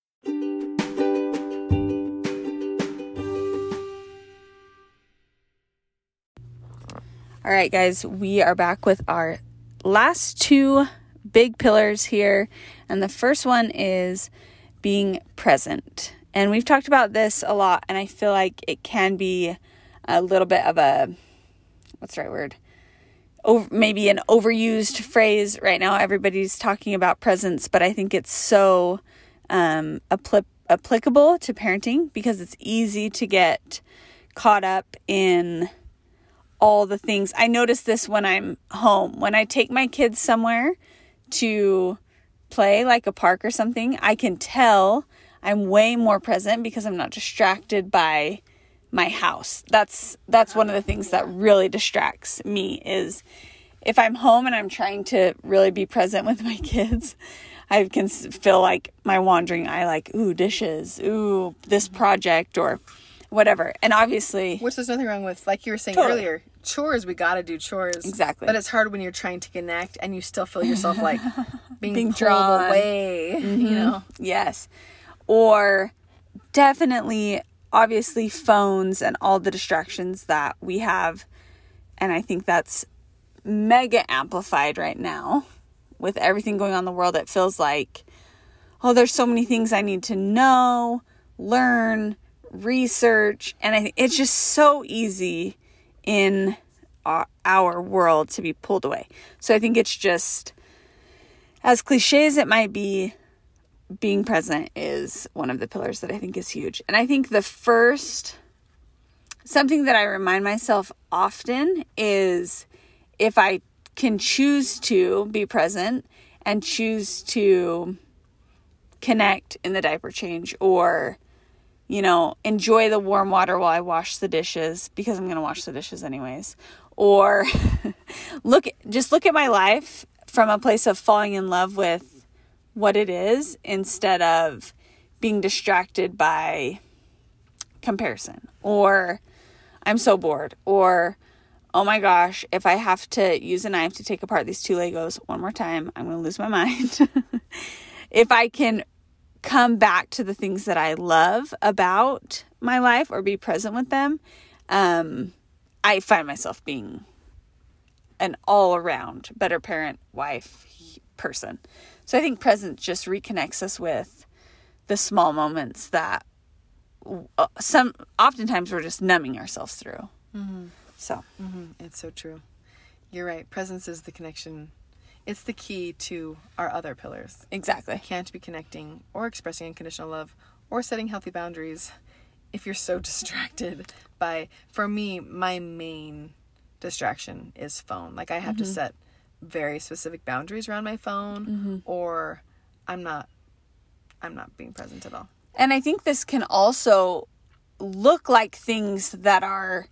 All right, guys, we are back with our last two big pillars here. And the first one is being present. And we've talked about this a lot, and I feel like it can be a little bit of a what's the right word? Over, maybe an overused phrase right now. Everybody's talking about presence, but I think it's so um, apl- applicable to parenting because it's easy to get caught up in all the things. I notice this when I'm home. When I take my kids somewhere to play, like a park or something, I can tell I'm way more present because I'm not distracted by my house. That's that's one of the things that really distracts me is if I'm home and I'm trying to really be present with my kids, I can feel like my wandering eye like, ooh, dishes, ooh, this project or whatever. And obviously, which there's nothing wrong with, like you were saying totally. earlier, chores. We got to do chores. Exactly. But it's hard when you're trying to connect and you still feel yourself like being, being drawn away. Mm-hmm. You know. Yes. Or definitely, obviously, phones and all the distractions that we have, and I think that's mega amplified right now with everything going on in the world. It feels like, oh, there's so many things I need to know, learn research, and I think it's just so easy in our world to be pulled away. So I think it's just as cliche as it might be, being present is one of the pillars that I think is huge. And I think the first something that I remind myself often is if I can choose to be present and choose to connect in the diaper change or you know, enjoy the warm water while I wash the dishes because I'm going to wash the dishes anyways. Or look just look at my life from a place of falling in love with what it is instead of being distracted by comparison or I'm so bored or oh my gosh, if I have to use a knife to take apart these two Legos one more time, I'm going to lose my mind. if I can come back to the things that I love about my life or be present with them, um, I find myself being an all around better parent, wife, person. So I think presence just reconnects us with the small moments that uh, some oftentimes we're just numbing ourselves through. Mm-hmm. So mm-hmm. it's so true. You're right. Presence is the connection it's the key to our other pillars. Exactly. You can't be connecting or expressing unconditional love or setting healthy boundaries if you're so distracted by for me my main distraction is phone. Like I have mm-hmm. to set very specific boundaries around my phone mm-hmm. or I'm not I'm not being present at all. And I think this can also look like things that are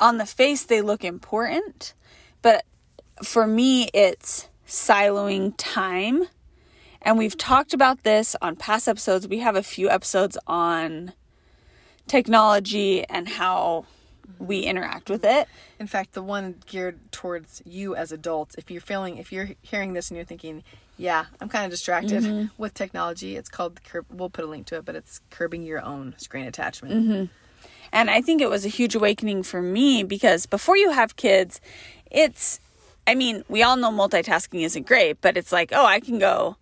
on the face they look important, but for me it's siloing time. And we've talked about this on past episodes. We have a few episodes on technology and how we interact with it. In fact, the one geared towards you as adults, if you're feeling, if you're hearing this and you're thinking, yeah, I'm kind of distracted mm-hmm. with technology, it's called, curb, we'll put a link to it, but it's curbing your own screen attachment. Mm-hmm. And I think it was a huge awakening for me because before you have kids, it's, I mean, we all know multitasking isn't great, but it's like, oh, I can go,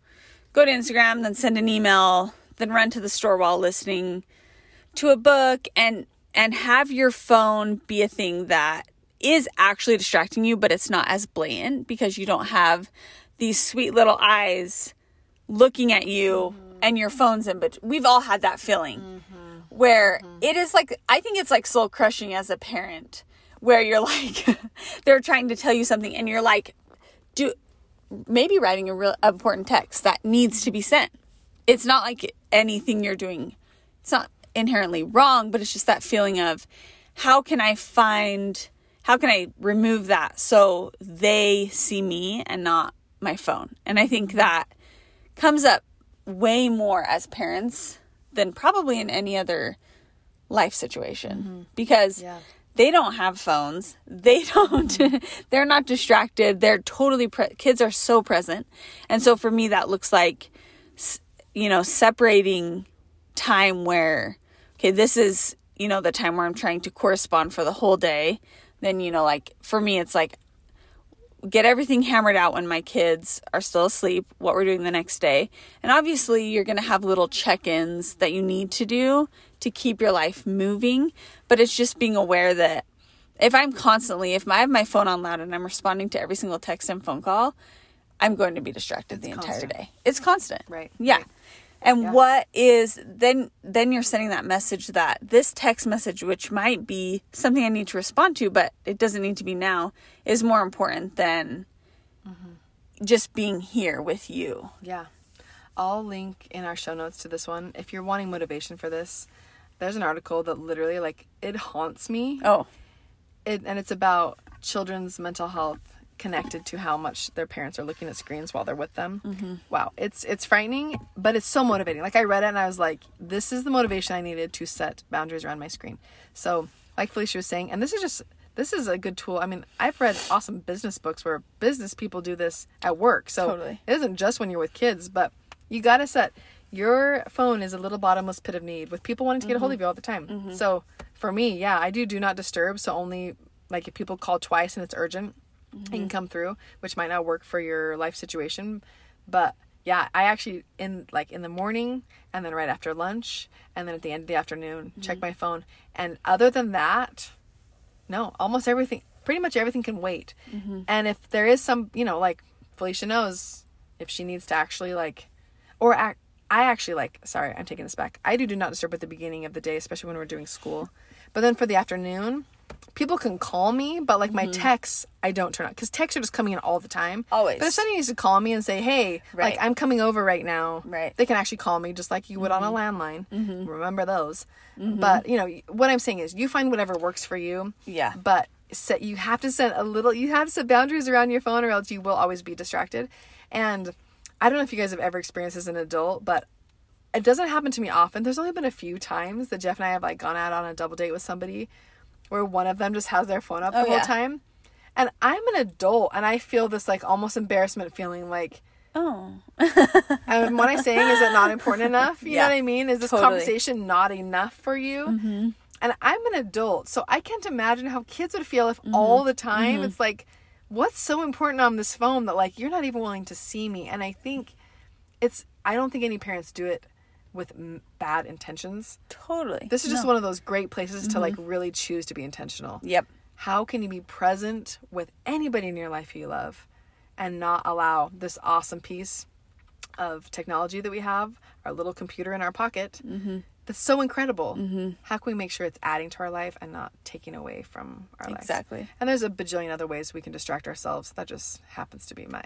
go to Instagram, then send an email, then run to the store while listening to a book and and have your phone be a thing that is actually distracting you, but it's not as blatant because you don't have these sweet little eyes looking at you mm-hmm. and your phone's in but we've all had that feeling mm-hmm. where mm-hmm. It is like i think it's like soul crushing as a parent where you're like they're trying to tell you something and you're like do maybe writing a real important text that needs to be sent it's not like anything you're doing it's not inherently wrong but it's just that feeling of how can i find how can i remove that so they see me and not my phone. And I think that comes up way more as parents than probably in any other life situation mm-hmm. because yeah. They don't have phones. They don't, they're not distracted. They're totally, pre- kids are so present. And so for me, that looks like, you know, separating time where, okay, this is, you know, the time where I'm trying to correspond for the whole day. Then, you know, like for me, it's like get everything hammered out when my kids are still asleep, what we're doing the next day. And obviously, you're going to have little check ins that you need to do to keep your life moving. But it's just being aware that if I'm constantly, if I have my phone on loud and I'm responding to every single text and phone call, I'm going to be distracted it's the constant. entire day. It's constant. Right. Yeah. Right. And yeah. what is then then you're sending that message that this text message which might be something I need to respond to but it doesn't need to be now is more important than mm-hmm. just being here with you. Yeah. I'll link in our show notes to this one if you're wanting motivation for this. There's an article that literally like it haunts me. Oh. It and it's about children's mental health connected to how much their parents are looking at screens while they're with them. Mm-hmm. Wow, it's it's frightening, but it's so motivating. Like I read it and I was like, this is the motivation I needed to set boundaries around my screen. So, like Felicia was saying, and this is just this is a good tool. I mean, I've read awesome business books where business people do this at work. So totally. it isn't just when you're with kids, but you got to set your phone is a little bottomless pit of need with people wanting to get mm-hmm. a hold of mm-hmm. you all the time. Mm-hmm. So for me, yeah, I do do not disturb. So only like if people call twice and it's urgent, mm-hmm. can come through, which might not work for your life situation. But yeah, I actually in like in the morning and then right after lunch and then at the end of the afternoon mm-hmm. check my phone. And other than that, no, almost everything, pretty much everything can wait. Mm-hmm. And if there is some, you know, like Felicia knows if she needs to actually like, or act, I actually like, sorry, I'm taking this back. I do do not disturb at the beginning of the day, especially when we're doing school. But then for the afternoon, people can call me, but like my mm-hmm. texts, I don't turn on because texts are just coming in all the time. Always. But if somebody needs to call me and say, "Hey, right. like I'm coming over right now," right? They can actually call me just like you would mm-hmm. on a mm-hmm. landline. Mm-hmm. Remember those. Mm-hmm. But you know what I'm saying is, you find whatever works for you. Yeah. But set you have to set a little. You have to set boundaries around your phone, or else you will always be distracted. And I don't know if you guys have ever experienced as an adult, but it doesn't happen to me often. There's only been a few times that Jeff and I have like gone out on a double date with somebody where one of them just has their phone up oh, the whole yeah. time. And I'm an adult and I feel this like almost embarrassment feeling like Oh. and what I'm saying is it not important enough? You yeah, know what I mean? Is this totally. conversation not enough for you? Mm-hmm. And I'm an adult, so I can't imagine how kids would feel if mm-hmm. all the time mm-hmm. it's like, what's so important on this phone that like you're not even willing to see me? And I think it's, I don't think any parents do it with m- bad intentions. Totally. This is just no. one of those great places mm-hmm. to like mm-hmm. really choose to be intentional. Yep. How can you be present with anybody in your life who you love and not allow this awesome piece of technology that we have, our little computer in our pocket, mm-hmm. That's so incredible. Mm-hmm. How can we make sure it's adding to our life and not taking away from our life? Exactly. And there's a bajillion other ways we can distract ourselves. That just happens to be my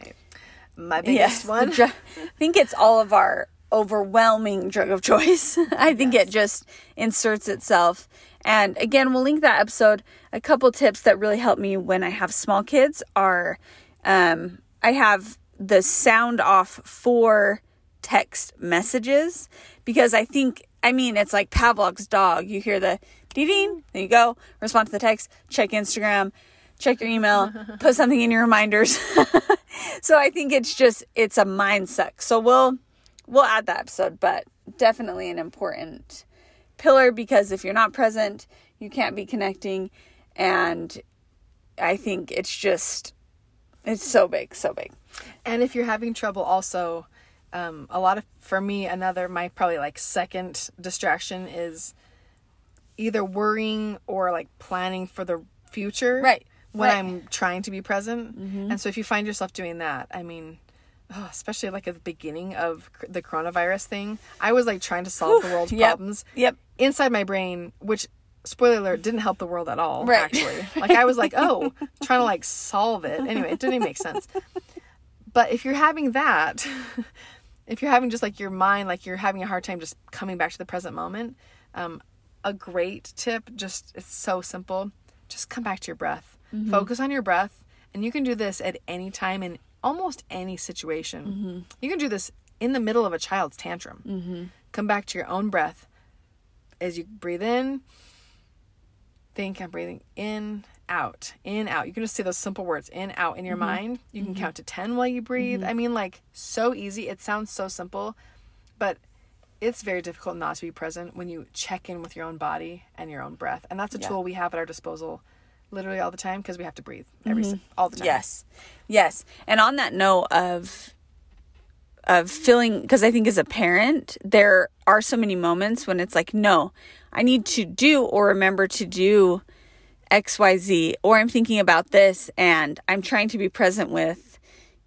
my biggest yes, one. I think it's all of our overwhelming drug of choice. I think yes. it just inserts itself. And again, we'll link that episode. A couple tips that really help me when I have small kids are um, I have the sound off for text messages because I think, I mean, it's like Pavlov's dog. You hear the ding ding, there you go, respond to the text, check Instagram, check your email, put something in your reminders. so I think it's just, it's a mindset. So we'll, we'll add that episode, but definitely an important pillar because if you're not present, you can't be connecting. And I think it's just, it's so big, so big. And if you're having trouble, also, um, a lot of, for me, another, my probably like second distraction is either worrying or like planning for the future. Right. When right. I'm trying to be present. Mm-hmm. And so if you find yourself doing that, I mean, oh, especially like at the beginning of the coronavirus thing, I was like trying to solve the world's yep. problems. Yep. Inside my brain, which spoiler alert didn't help the world at all right. actually like i was like oh trying to like solve it anyway it didn't even make sense but if you're having that if you're having just like your mind like you're having a hard time just coming back to the present moment um, a great tip just it's so simple just come back to your breath mm-hmm. focus on your breath and you can do this at any time in almost any situation mm-hmm. you can do this in the middle of a child's tantrum mm-hmm. come back to your own breath as you breathe in think I'm breathing in, out, in, out. You can just say those simple words in, out in your mm-hmm. mind. You can mm-hmm. count to 10 while you breathe. Mm-hmm. I mean, like, so easy. It sounds so simple, but it's very difficult not to be present when you check in with your own body and your own breath. And that's a yeah. tool we have at our disposal literally all the time because we have to breathe every mm-hmm. all the time. Yes. Yes. And on that note of of feeling because I think as a parent there are so many moments when it's like no, I need to do or remember to do XYZ, or I'm thinking about this and I'm trying to be present with,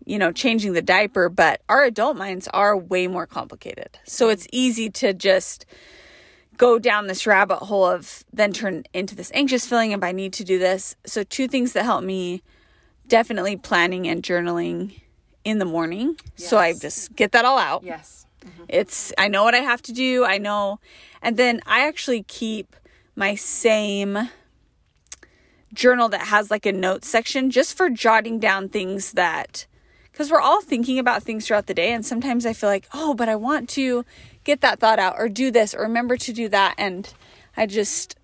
you know, changing the diaper, but our adult minds are way more complicated. So it's easy to just go down this rabbit hole of then turn into this anxious feeling of I need to do this. So, two things that help me definitely planning and journaling in the morning. Yes. So I just get that all out. Yes. Mm-hmm. It's, I know what I have to do. I know. And then I actually keep my same journal that has like a note section just for jotting down things that, because we're all thinking about things throughout the day. And sometimes I feel like, oh, but I want to get that thought out or do this or remember to do that. And I just,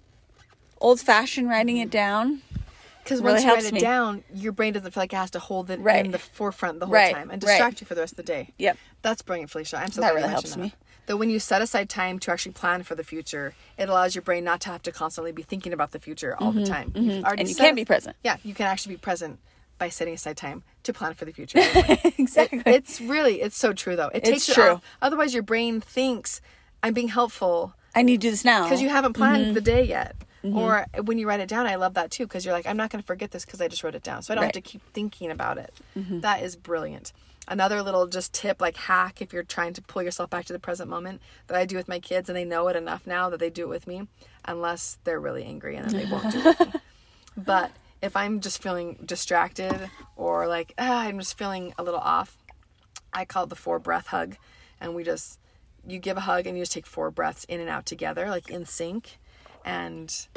old fashioned writing it down because really once you write it me. down, your brain doesn't feel like it has to hold it right. in the forefront the whole right. time and distract right. you for the rest of the day. Yep. That's brilliant, Felicia. I'm so that glad really helps me. That when you set aside time to actually plan for the future, it allows your brain not to have to constantly be thinking about the future all mm-hmm, the time. Mm-hmm. And you can be present. Yeah, you can actually be present by setting aside time to plan for the future. exactly. It, it's really, it's so true though. It takes it's true. Off. Otherwise, your brain thinks I'm being helpful. I need to do this now because you haven't planned mm-hmm. the day yet. Mm-hmm. Or when you write it down, I love that too because you're like, I'm not going to forget this because I just wrote it down. So I don't right. have to keep thinking about it. Mm-hmm. That is brilliant. Another little just tip, like hack, if you're trying to pull yourself back to the present moment, that I do with my kids, and they know it enough now that they do it with me, unless they're really angry and then they won't do it with me. But if I'm just feeling distracted or like ah, I'm just feeling a little off, I call it the four breath hug, and we just you give a hug and you just take four breaths in and out together, like in sync and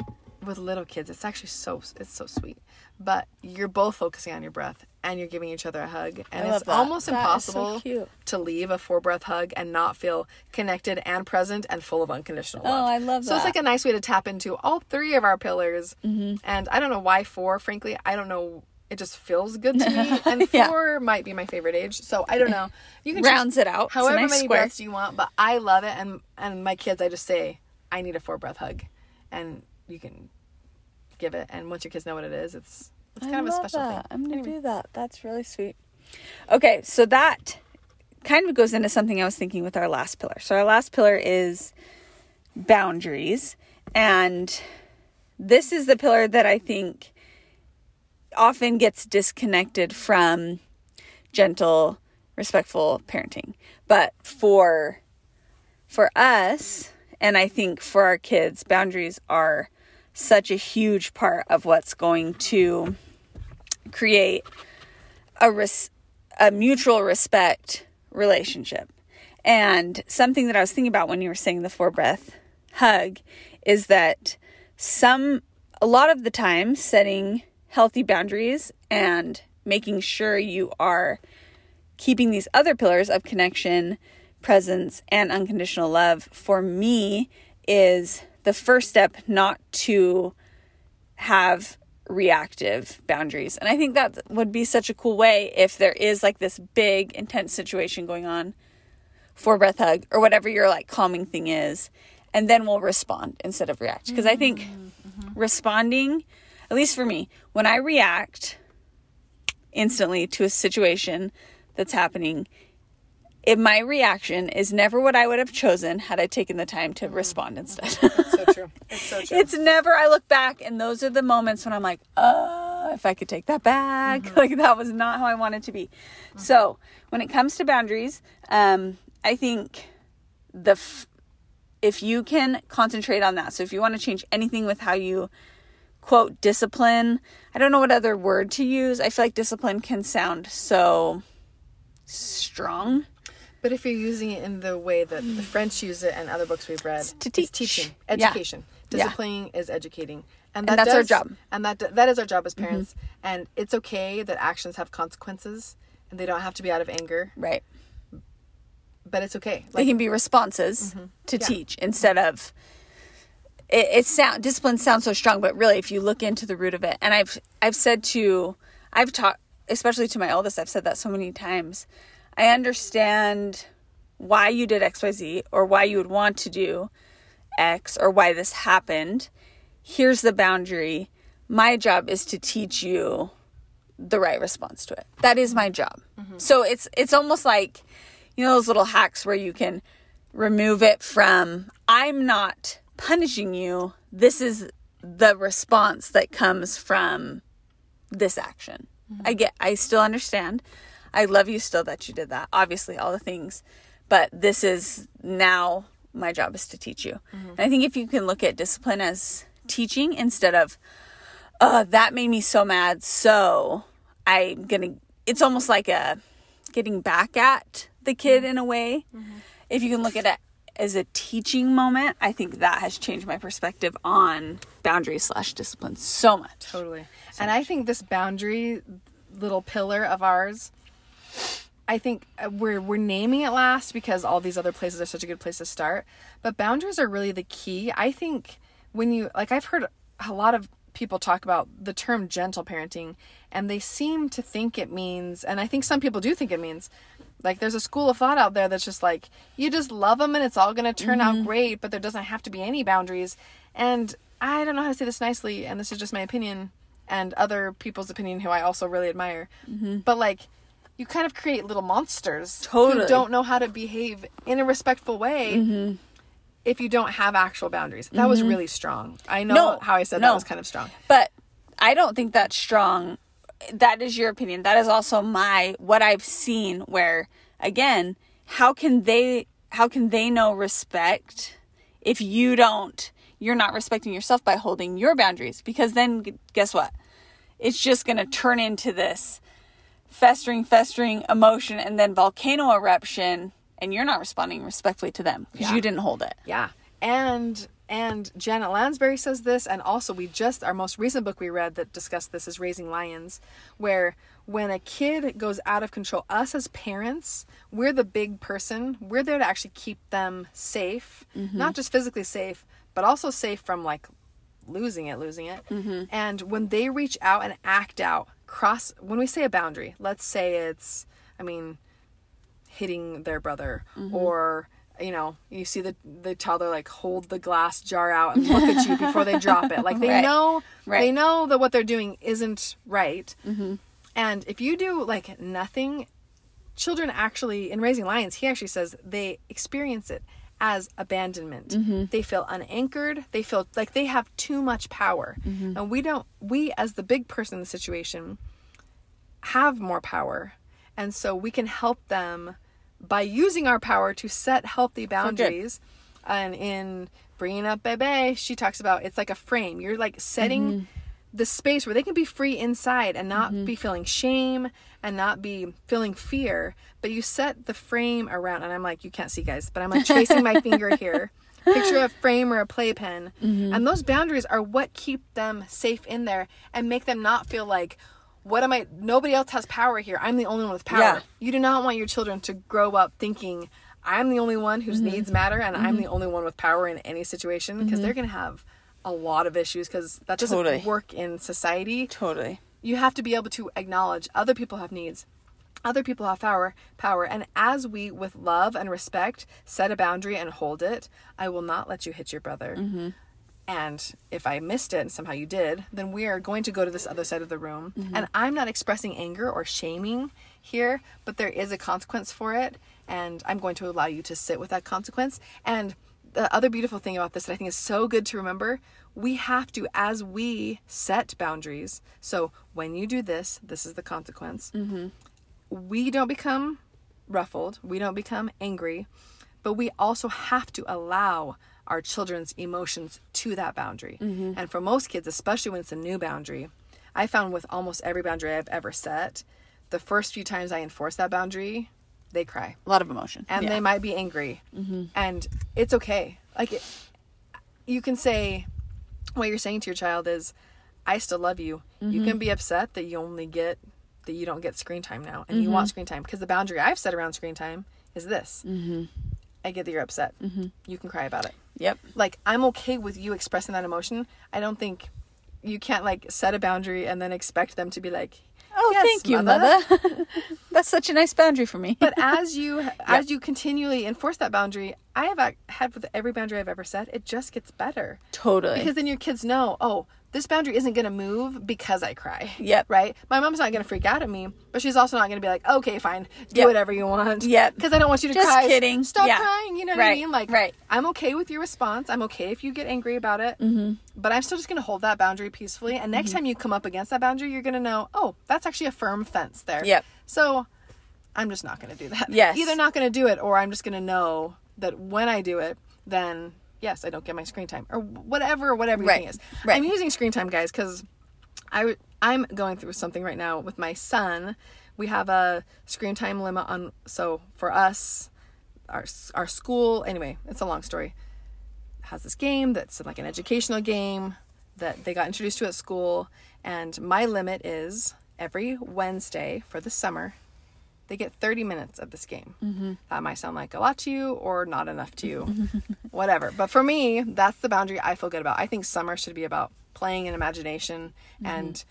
with little kids it's actually so it's so sweet but you're both focusing on your breath and you're giving each other a hug and it's that. almost that impossible so to leave a four breath hug and not feel connected and present and full of unconditional love. Oh, I love so that. So it's like a nice way to tap into all three of our pillars. Mm-hmm. And I don't know why four, frankly. I don't know. It just feels good to me. And four yeah. might be my favorite age. So I don't know. You can rounds it out. However nice many square. breaths you want, but I love it. And and my kids, I just say, I need a four breath hug and you can give it. And once your kids know what it is, it's it's kind I of a special that. thing. I'm gonna anyway. do that. That's really sweet. Okay, so that kind of goes into something I was thinking with our last pillar. So our last pillar is boundaries, and this is the pillar that I think often gets disconnected from gentle, respectful parenting. But for for us, and I think for our kids, boundaries are such a huge part of what's going to create a res- a mutual respect relationship. And something that I was thinking about when you were saying the four breath hug is that some, a lot of the time, setting healthy boundaries and making sure you are keeping these other pillars of connection, presence, and unconditional love for me is the first step not to have reactive boundaries. And I think that would be such a cool way if there is like this big, intense situation going on, four breath hug, or whatever your like calming thing is, and then we'll respond instead of react. Because I think mm-hmm. responding, at least for me, when I react instantly to a situation that's happening, if my reaction is never what I would have chosen had I taken the time to respond instead. That's so true. It's so true. It's never, I look back and those are the moments when I'm like, oh, if I could take that back. Mm-hmm. Like that was not how I wanted to be. Mm-hmm. So when it comes to boundaries, um, I think the, f- if you can concentrate on that. So if you want to change anything with how you quote discipline, I don't know what other word to use. I feel like discipline can sound so strong but if you're using it in the way that the French use it and other books we've read, to teach. teaching, education. Yeah. Disciplining yeah. is educating. And, that and that's does, our job. And that that is our job as parents. Mm-hmm. And it's okay that actions have consequences and they don't have to be out of anger. Right. But it's okay. Like, they can be responses mm-hmm. to yeah. teach instead of it, it sound discipline sounds so strong, but really if you look into the root of it, and I've I've said to I've taught especially to my oldest, I've said that so many times I understand why you did XYZ or why you would want to do X or why this happened. Here's the boundary. My job is to teach you the right response to it. That is my job. Mm-hmm. So it's it's almost like you know those little hacks where you can remove it from I'm not punishing you. This is the response that comes from this action. Mm-hmm. I get I still understand. I love you still that you did that. Obviously, all the things. But this is now my job is to teach you. Mm-hmm. And I think if you can look at discipline as teaching instead of, oh, that made me so mad. So I'm going to, it's almost like a getting back at the kid in a way. Mm-hmm. If you can look at it as a teaching moment, I think that has changed my perspective on boundaries slash discipline so much. Totally. So and much. I think this boundary little pillar of ours I think uh, we're we're naming it last because all these other places are such a good place to start. But boundaries are really the key. I think when you like I've heard a lot of people talk about the term gentle parenting and they seem to think it means and I think some people do think it means like there's a school of thought out there that's just like you just love them and it's all going to turn mm-hmm. out great, but there doesn't have to be any boundaries. And I don't know how to say this nicely and this is just my opinion and other people's opinion who I also really admire. Mm-hmm. But like you kind of create little monsters totally. who don't know how to behave in a respectful way mm-hmm. if you don't have actual boundaries. That mm-hmm. was really strong. I know no, how I said no. that was kind of strong. But I don't think that's strong. That is your opinion. That is also my what I've seen where again, how can they how can they know respect if you don't you're not respecting yourself by holding your boundaries because then guess what? It's just going to turn into this festering, festering emotion, and then volcano eruption, and you're not responding respectfully to them because yeah. you didn't hold it. Yeah. And and Janet Lansbury says this, and also we just our most recent book we read that discussed this is Raising Lions, where when a kid goes out of control, us as parents, we're the big person. We're there to actually keep them safe, mm-hmm. not just physically safe, but also safe from like losing it, losing it. Mm-hmm. And when they reach out and act out, cross when we say a boundary let's say it's i mean hitting their brother mm-hmm. or you know you see the the toddler like hold the glass jar out and look at you before they drop it like they right. know right. they know that what they're doing isn't right mm-hmm. and if you do like nothing children actually in raising lions he actually says they experience it as abandonment. Mm-hmm. They feel unanchored. They feel like they have too much power. Mm-hmm. And we don't, we as the big person in the situation have more power. And so we can help them by using our power to set healthy boundaries. And in bringing up Bebe, she talks about it's like a frame. You're like setting. Mm-hmm. The space where they can be free inside and not mm-hmm. be feeling shame and not be feeling fear but you set the frame around and i'm like you can't see guys but i'm like tracing my finger here picture a frame or a playpen mm-hmm. and those boundaries are what keep them safe in there and make them not feel like what am i nobody else has power here i'm the only one with power yeah. you do not want your children to grow up thinking i'm the only one whose mm-hmm. needs matter and i'm the mm-hmm. only one with power in any situation because mm-hmm. they're going to have a lot of issues because that doesn't totally. work in society. Totally. You have to be able to acknowledge other people have needs. Other people have power, power, and as we, with love and respect, set a boundary and hold it, I will not let you hit your brother. Mm-hmm. And if I missed it and somehow you did, then we are going to go to this other side of the room. Mm-hmm. And I'm not expressing anger or shaming here, but there is a consequence for it. And I'm going to allow you to sit with that consequence. And the other beautiful thing about this that I think is so good to remember we have to, as we set boundaries, so when you do this, this is the consequence. Mm-hmm. We don't become ruffled, we don't become angry, but we also have to allow our children's emotions to that boundary. Mm-hmm. And for most kids, especially when it's a new boundary, I found with almost every boundary I've ever set, the first few times I enforce that boundary, they cry. A lot of emotion. And yeah. they might be angry. Mm-hmm. And it's okay. Like, it, you can say, what you're saying to your child is, I still love you. Mm-hmm. You can be upset that you only get, that you don't get screen time now and mm-hmm. you want screen time. Because the boundary I've set around screen time is this. Mm-hmm. I get that you're upset. Mm-hmm. You can cry about it. Yep. Like, I'm okay with you expressing that emotion. I don't think you can't like set a boundary and then expect them to be like, Oh, yes, thank you, mother. mother. That's such a nice boundary for me. but as you as you continually enforce that boundary, I have had with every boundary I've ever set, it just gets better. Totally. Because then your kids know, oh, this boundary isn't going to move because I cry. Yep. Right? My mom's not going to freak out at me, but she's also not going to be like, okay, fine, do yep. whatever you want. Yep. Because I don't want you to Just cry. kidding. Stop yeah. crying. You know what. I mean? Like, right. I'm okay with your response. I'm okay if you get angry about it. Mm-hmm. But I'm still just going to hold that boundary peacefully. And next mm-hmm. time you come up against that boundary, you're going to know, oh, that's actually a firm fence there. Yep. So I'm just not going to do that. Yes. Either not going to do it or I'm just going to know that when I do it, then yes, I don't get my screen time or whatever, whatever right. thing is. Right. I'm using screen time, guys, because I I'm going through something right now with my son. We have a screen time limit on. So for us, our our school. Anyway, it's a long story. Has this game that's like an educational game that they got introduced to at school, and my limit is every Wednesday for the summer they get 30 minutes of this game. Mm-hmm. That might sound like a lot to you or not enough to you, whatever. But for me, that's the boundary I feel good about. I think summer should be about playing in imagination mm-hmm. and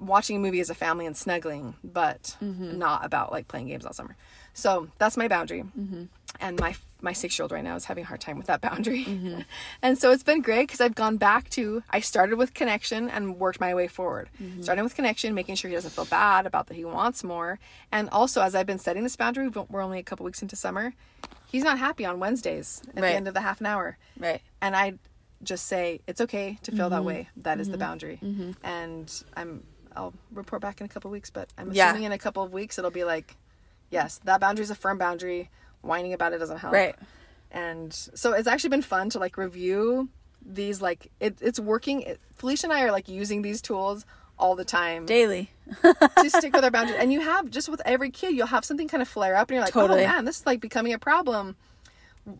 watching a movie as a family and snuggling, but mm-hmm. not about like playing games all summer. So that's my boundary. Mm-hmm. And my my six year old right now is having a hard time with that boundary. Mm-hmm. and so it's been great because I've gone back to, I started with connection and worked my way forward. Mm-hmm. Starting with connection, making sure he doesn't feel bad about that he wants more. And also, as I've been setting this boundary, we're only a couple weeks into summer, he's not happy on Wednesdays at right. the end of the half an hour. Right. And I just say, it's okay to feel mm-hmm. that way. That is the mm-hmm. boundary. Mm-hmm. And I'm, I'll report back in a couple weeks, but I'm assuming yeah. in a couple of weeks it'll be like, yes, that boundary is a firm boundary whining about it doesn't help. Right. And so it's actually been fun to like review these like it, it's working. It, Felicia and I are like using these tools all the time daily to stick with our boundaries. And you have just with every kid, you'll have something kind of flare up, and you're like, oh, totally. oh man, this is like becoming a problem.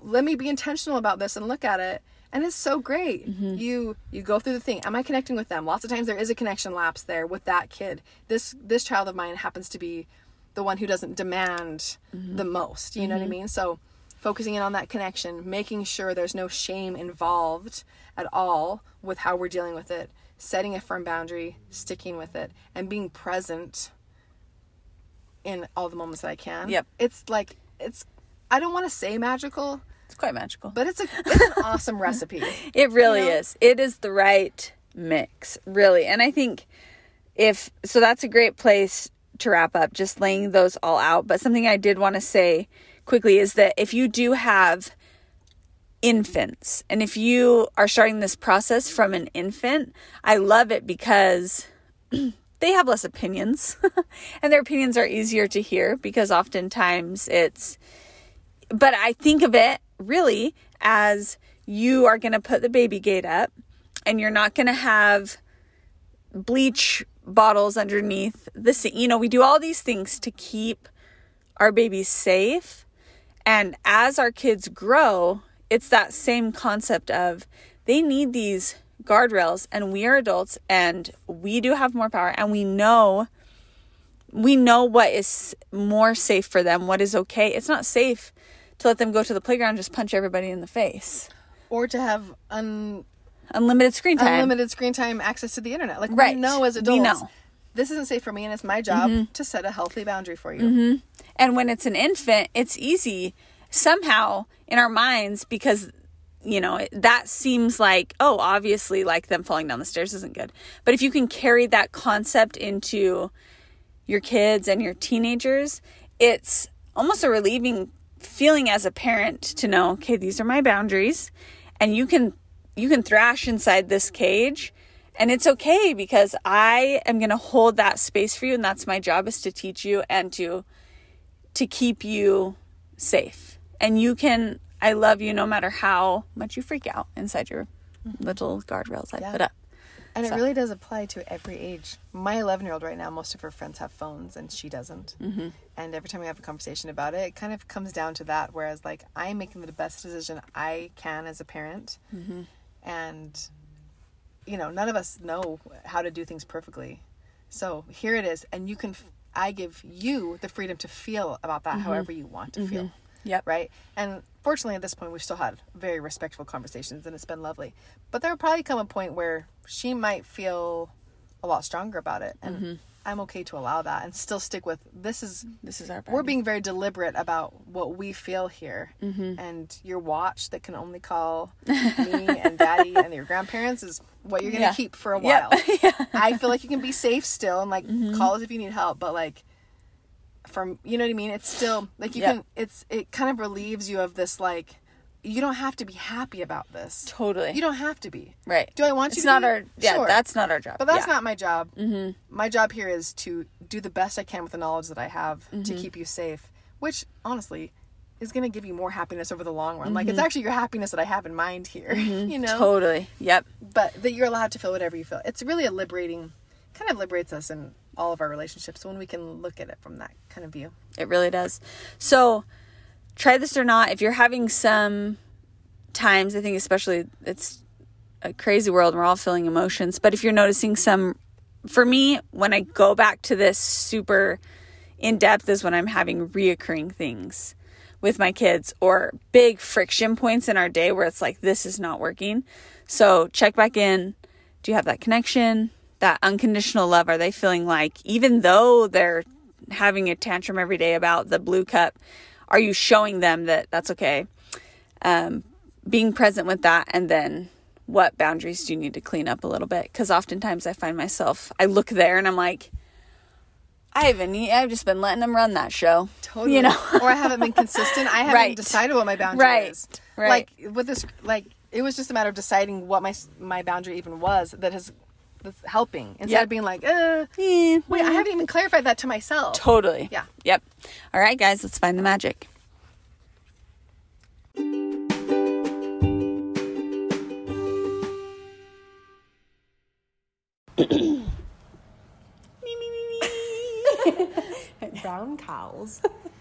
Let me be intentional about this and look at it. And it's so great. Mm-hmm. You you go through the thing. Am I connecting with them? Lots of times there is a connection lapse there with that kid. This this child of mine happens to be the one who doesn't demand mm-hmm. the most. You know mm-hmm. what I mm-hmm. mean? So focusing in on that connection, making sure there's no shame involved at all with how we're dealing with it, setting a firm boundary, sticking with it, and being present in all the moments that I can. Yep. It's like it's I don't want to say magical. It's quite magical. But it's a it's an awesome recipe. It really you know? is. It is the right mix, really. And I think if so that's a great place to wrap up, just laying those all out. But something I did want to say quickly is that if you do have infants and if you are starting this process from an infant, I love it because they have less opinions and their opinions are easier to hear because oftentimes it's, but I think of it really as you are going to put the baby gate up and you're not going to have bleach bottles underneath the sink. You know, we do all these things to keep our babies safe. And as our kids grow, it's that same concept of they need these guardrails and we are adults and we do have more power and we know we know what is more safe for them, what is okay. It's not safe to let them go to the playground just punch everybody in the face or to have un unlimited screen time. Unlimited screen time access to the internet. Like right. we know as adults. We know. This isn't safe for me and it's my job mm-hmm. to set a healthy boundary for you. Mm-hmm. And when it's an infant, it's easy somehow in our minds because you know that seems like oh obviously like them falling down the stairs isn't good but if you can carry that concept into your kids and your teenagers it's almost a relieving feeling as a parent to know okay these are my boundaries and you can you can thrash inside this cage and it's okay because I am going to hold that space for you and that's my job is to teach you and to to keep you safe. And you can I love you no matter how much you freak out inside your little guardrails I yeah. put up. And so. it really does apply to every age. My 11 year old right now, most of her friends have phones and she doesn't. Mm-hmm. And every time we have a conversation about it, it kind of comes down to that. Whereas, like, I'm making the best decision I can as a parent. Mm-hmm. And, you know, none of us know how to do things perfectly. So here it is. And you can, I give you the freedom to feel about that mm-hmm. however you want to feel. Mm-hmm. Yep. Right. And fortunately, at this point, we've still had very respectful conversations and it's been lovely. But there will probably come a point where she might feel a lot stronger about it. And mm-hmm. I'm okay to allow that and still stick with this is this is our we're being very deliberate about what we feel here mm-hmm. and your watch that can only call me and and your grandparents is what you're gonna yeah. keep for a while yep. yeah. i feel like you can be safe still and like mm-hmm. call us if you need help but like from you know what i mean it's still like you yep. can it's it kind of relieves you of this like you don't have to be happy about this. Totally. You don't have to be. Right. Do I want you it's not be? our yeah, sure. that's not our job. But that's yeah. not my job. Mm-hmm. My job here is to do the best I can with the knowledge that I have mm-hmm. to keep you safe, which honestly is going to give you more happiness over the long run. Mm-hmm. Like it's mm-hmm. actually your happiness that I have in mind here, mm-hmm. you know. Totally. Yep. But that you're allowed to feel whatever you feel. It's really a liberating kind of liberates us in all of our relationships when we can look at it from that kind of view. It really does. So, try this or not if you're having some times, I think especially it's a crazy world and we're all feeling emotions, but if you're noticing some for me when I go back to this super in depth is when I'm having reoccurring things with my kids or big friction points in our day where it's like this is not working. So check back in. Do you have that connection? That unconditional love? Are they feeling like even though they're having a tantrum every day about the blue cup, are you showing them that that's okay? Um, being present with that and then what boundaries do you need to clean up a little bit because oftentimes i find myself i look there and i'm like i haven't i've just been letting them run that show totally you know or i haven't been consistent i haven't right. decided what my boundary right. is right like with this like it was just a matter of deciding what my my boundary even was that has that's helping instead yep. of being like, uh, eh, wait, I haven't even clarified that to myself. Totally. Yeah. Yep. All right, guys, let's find the magic. Brown cows.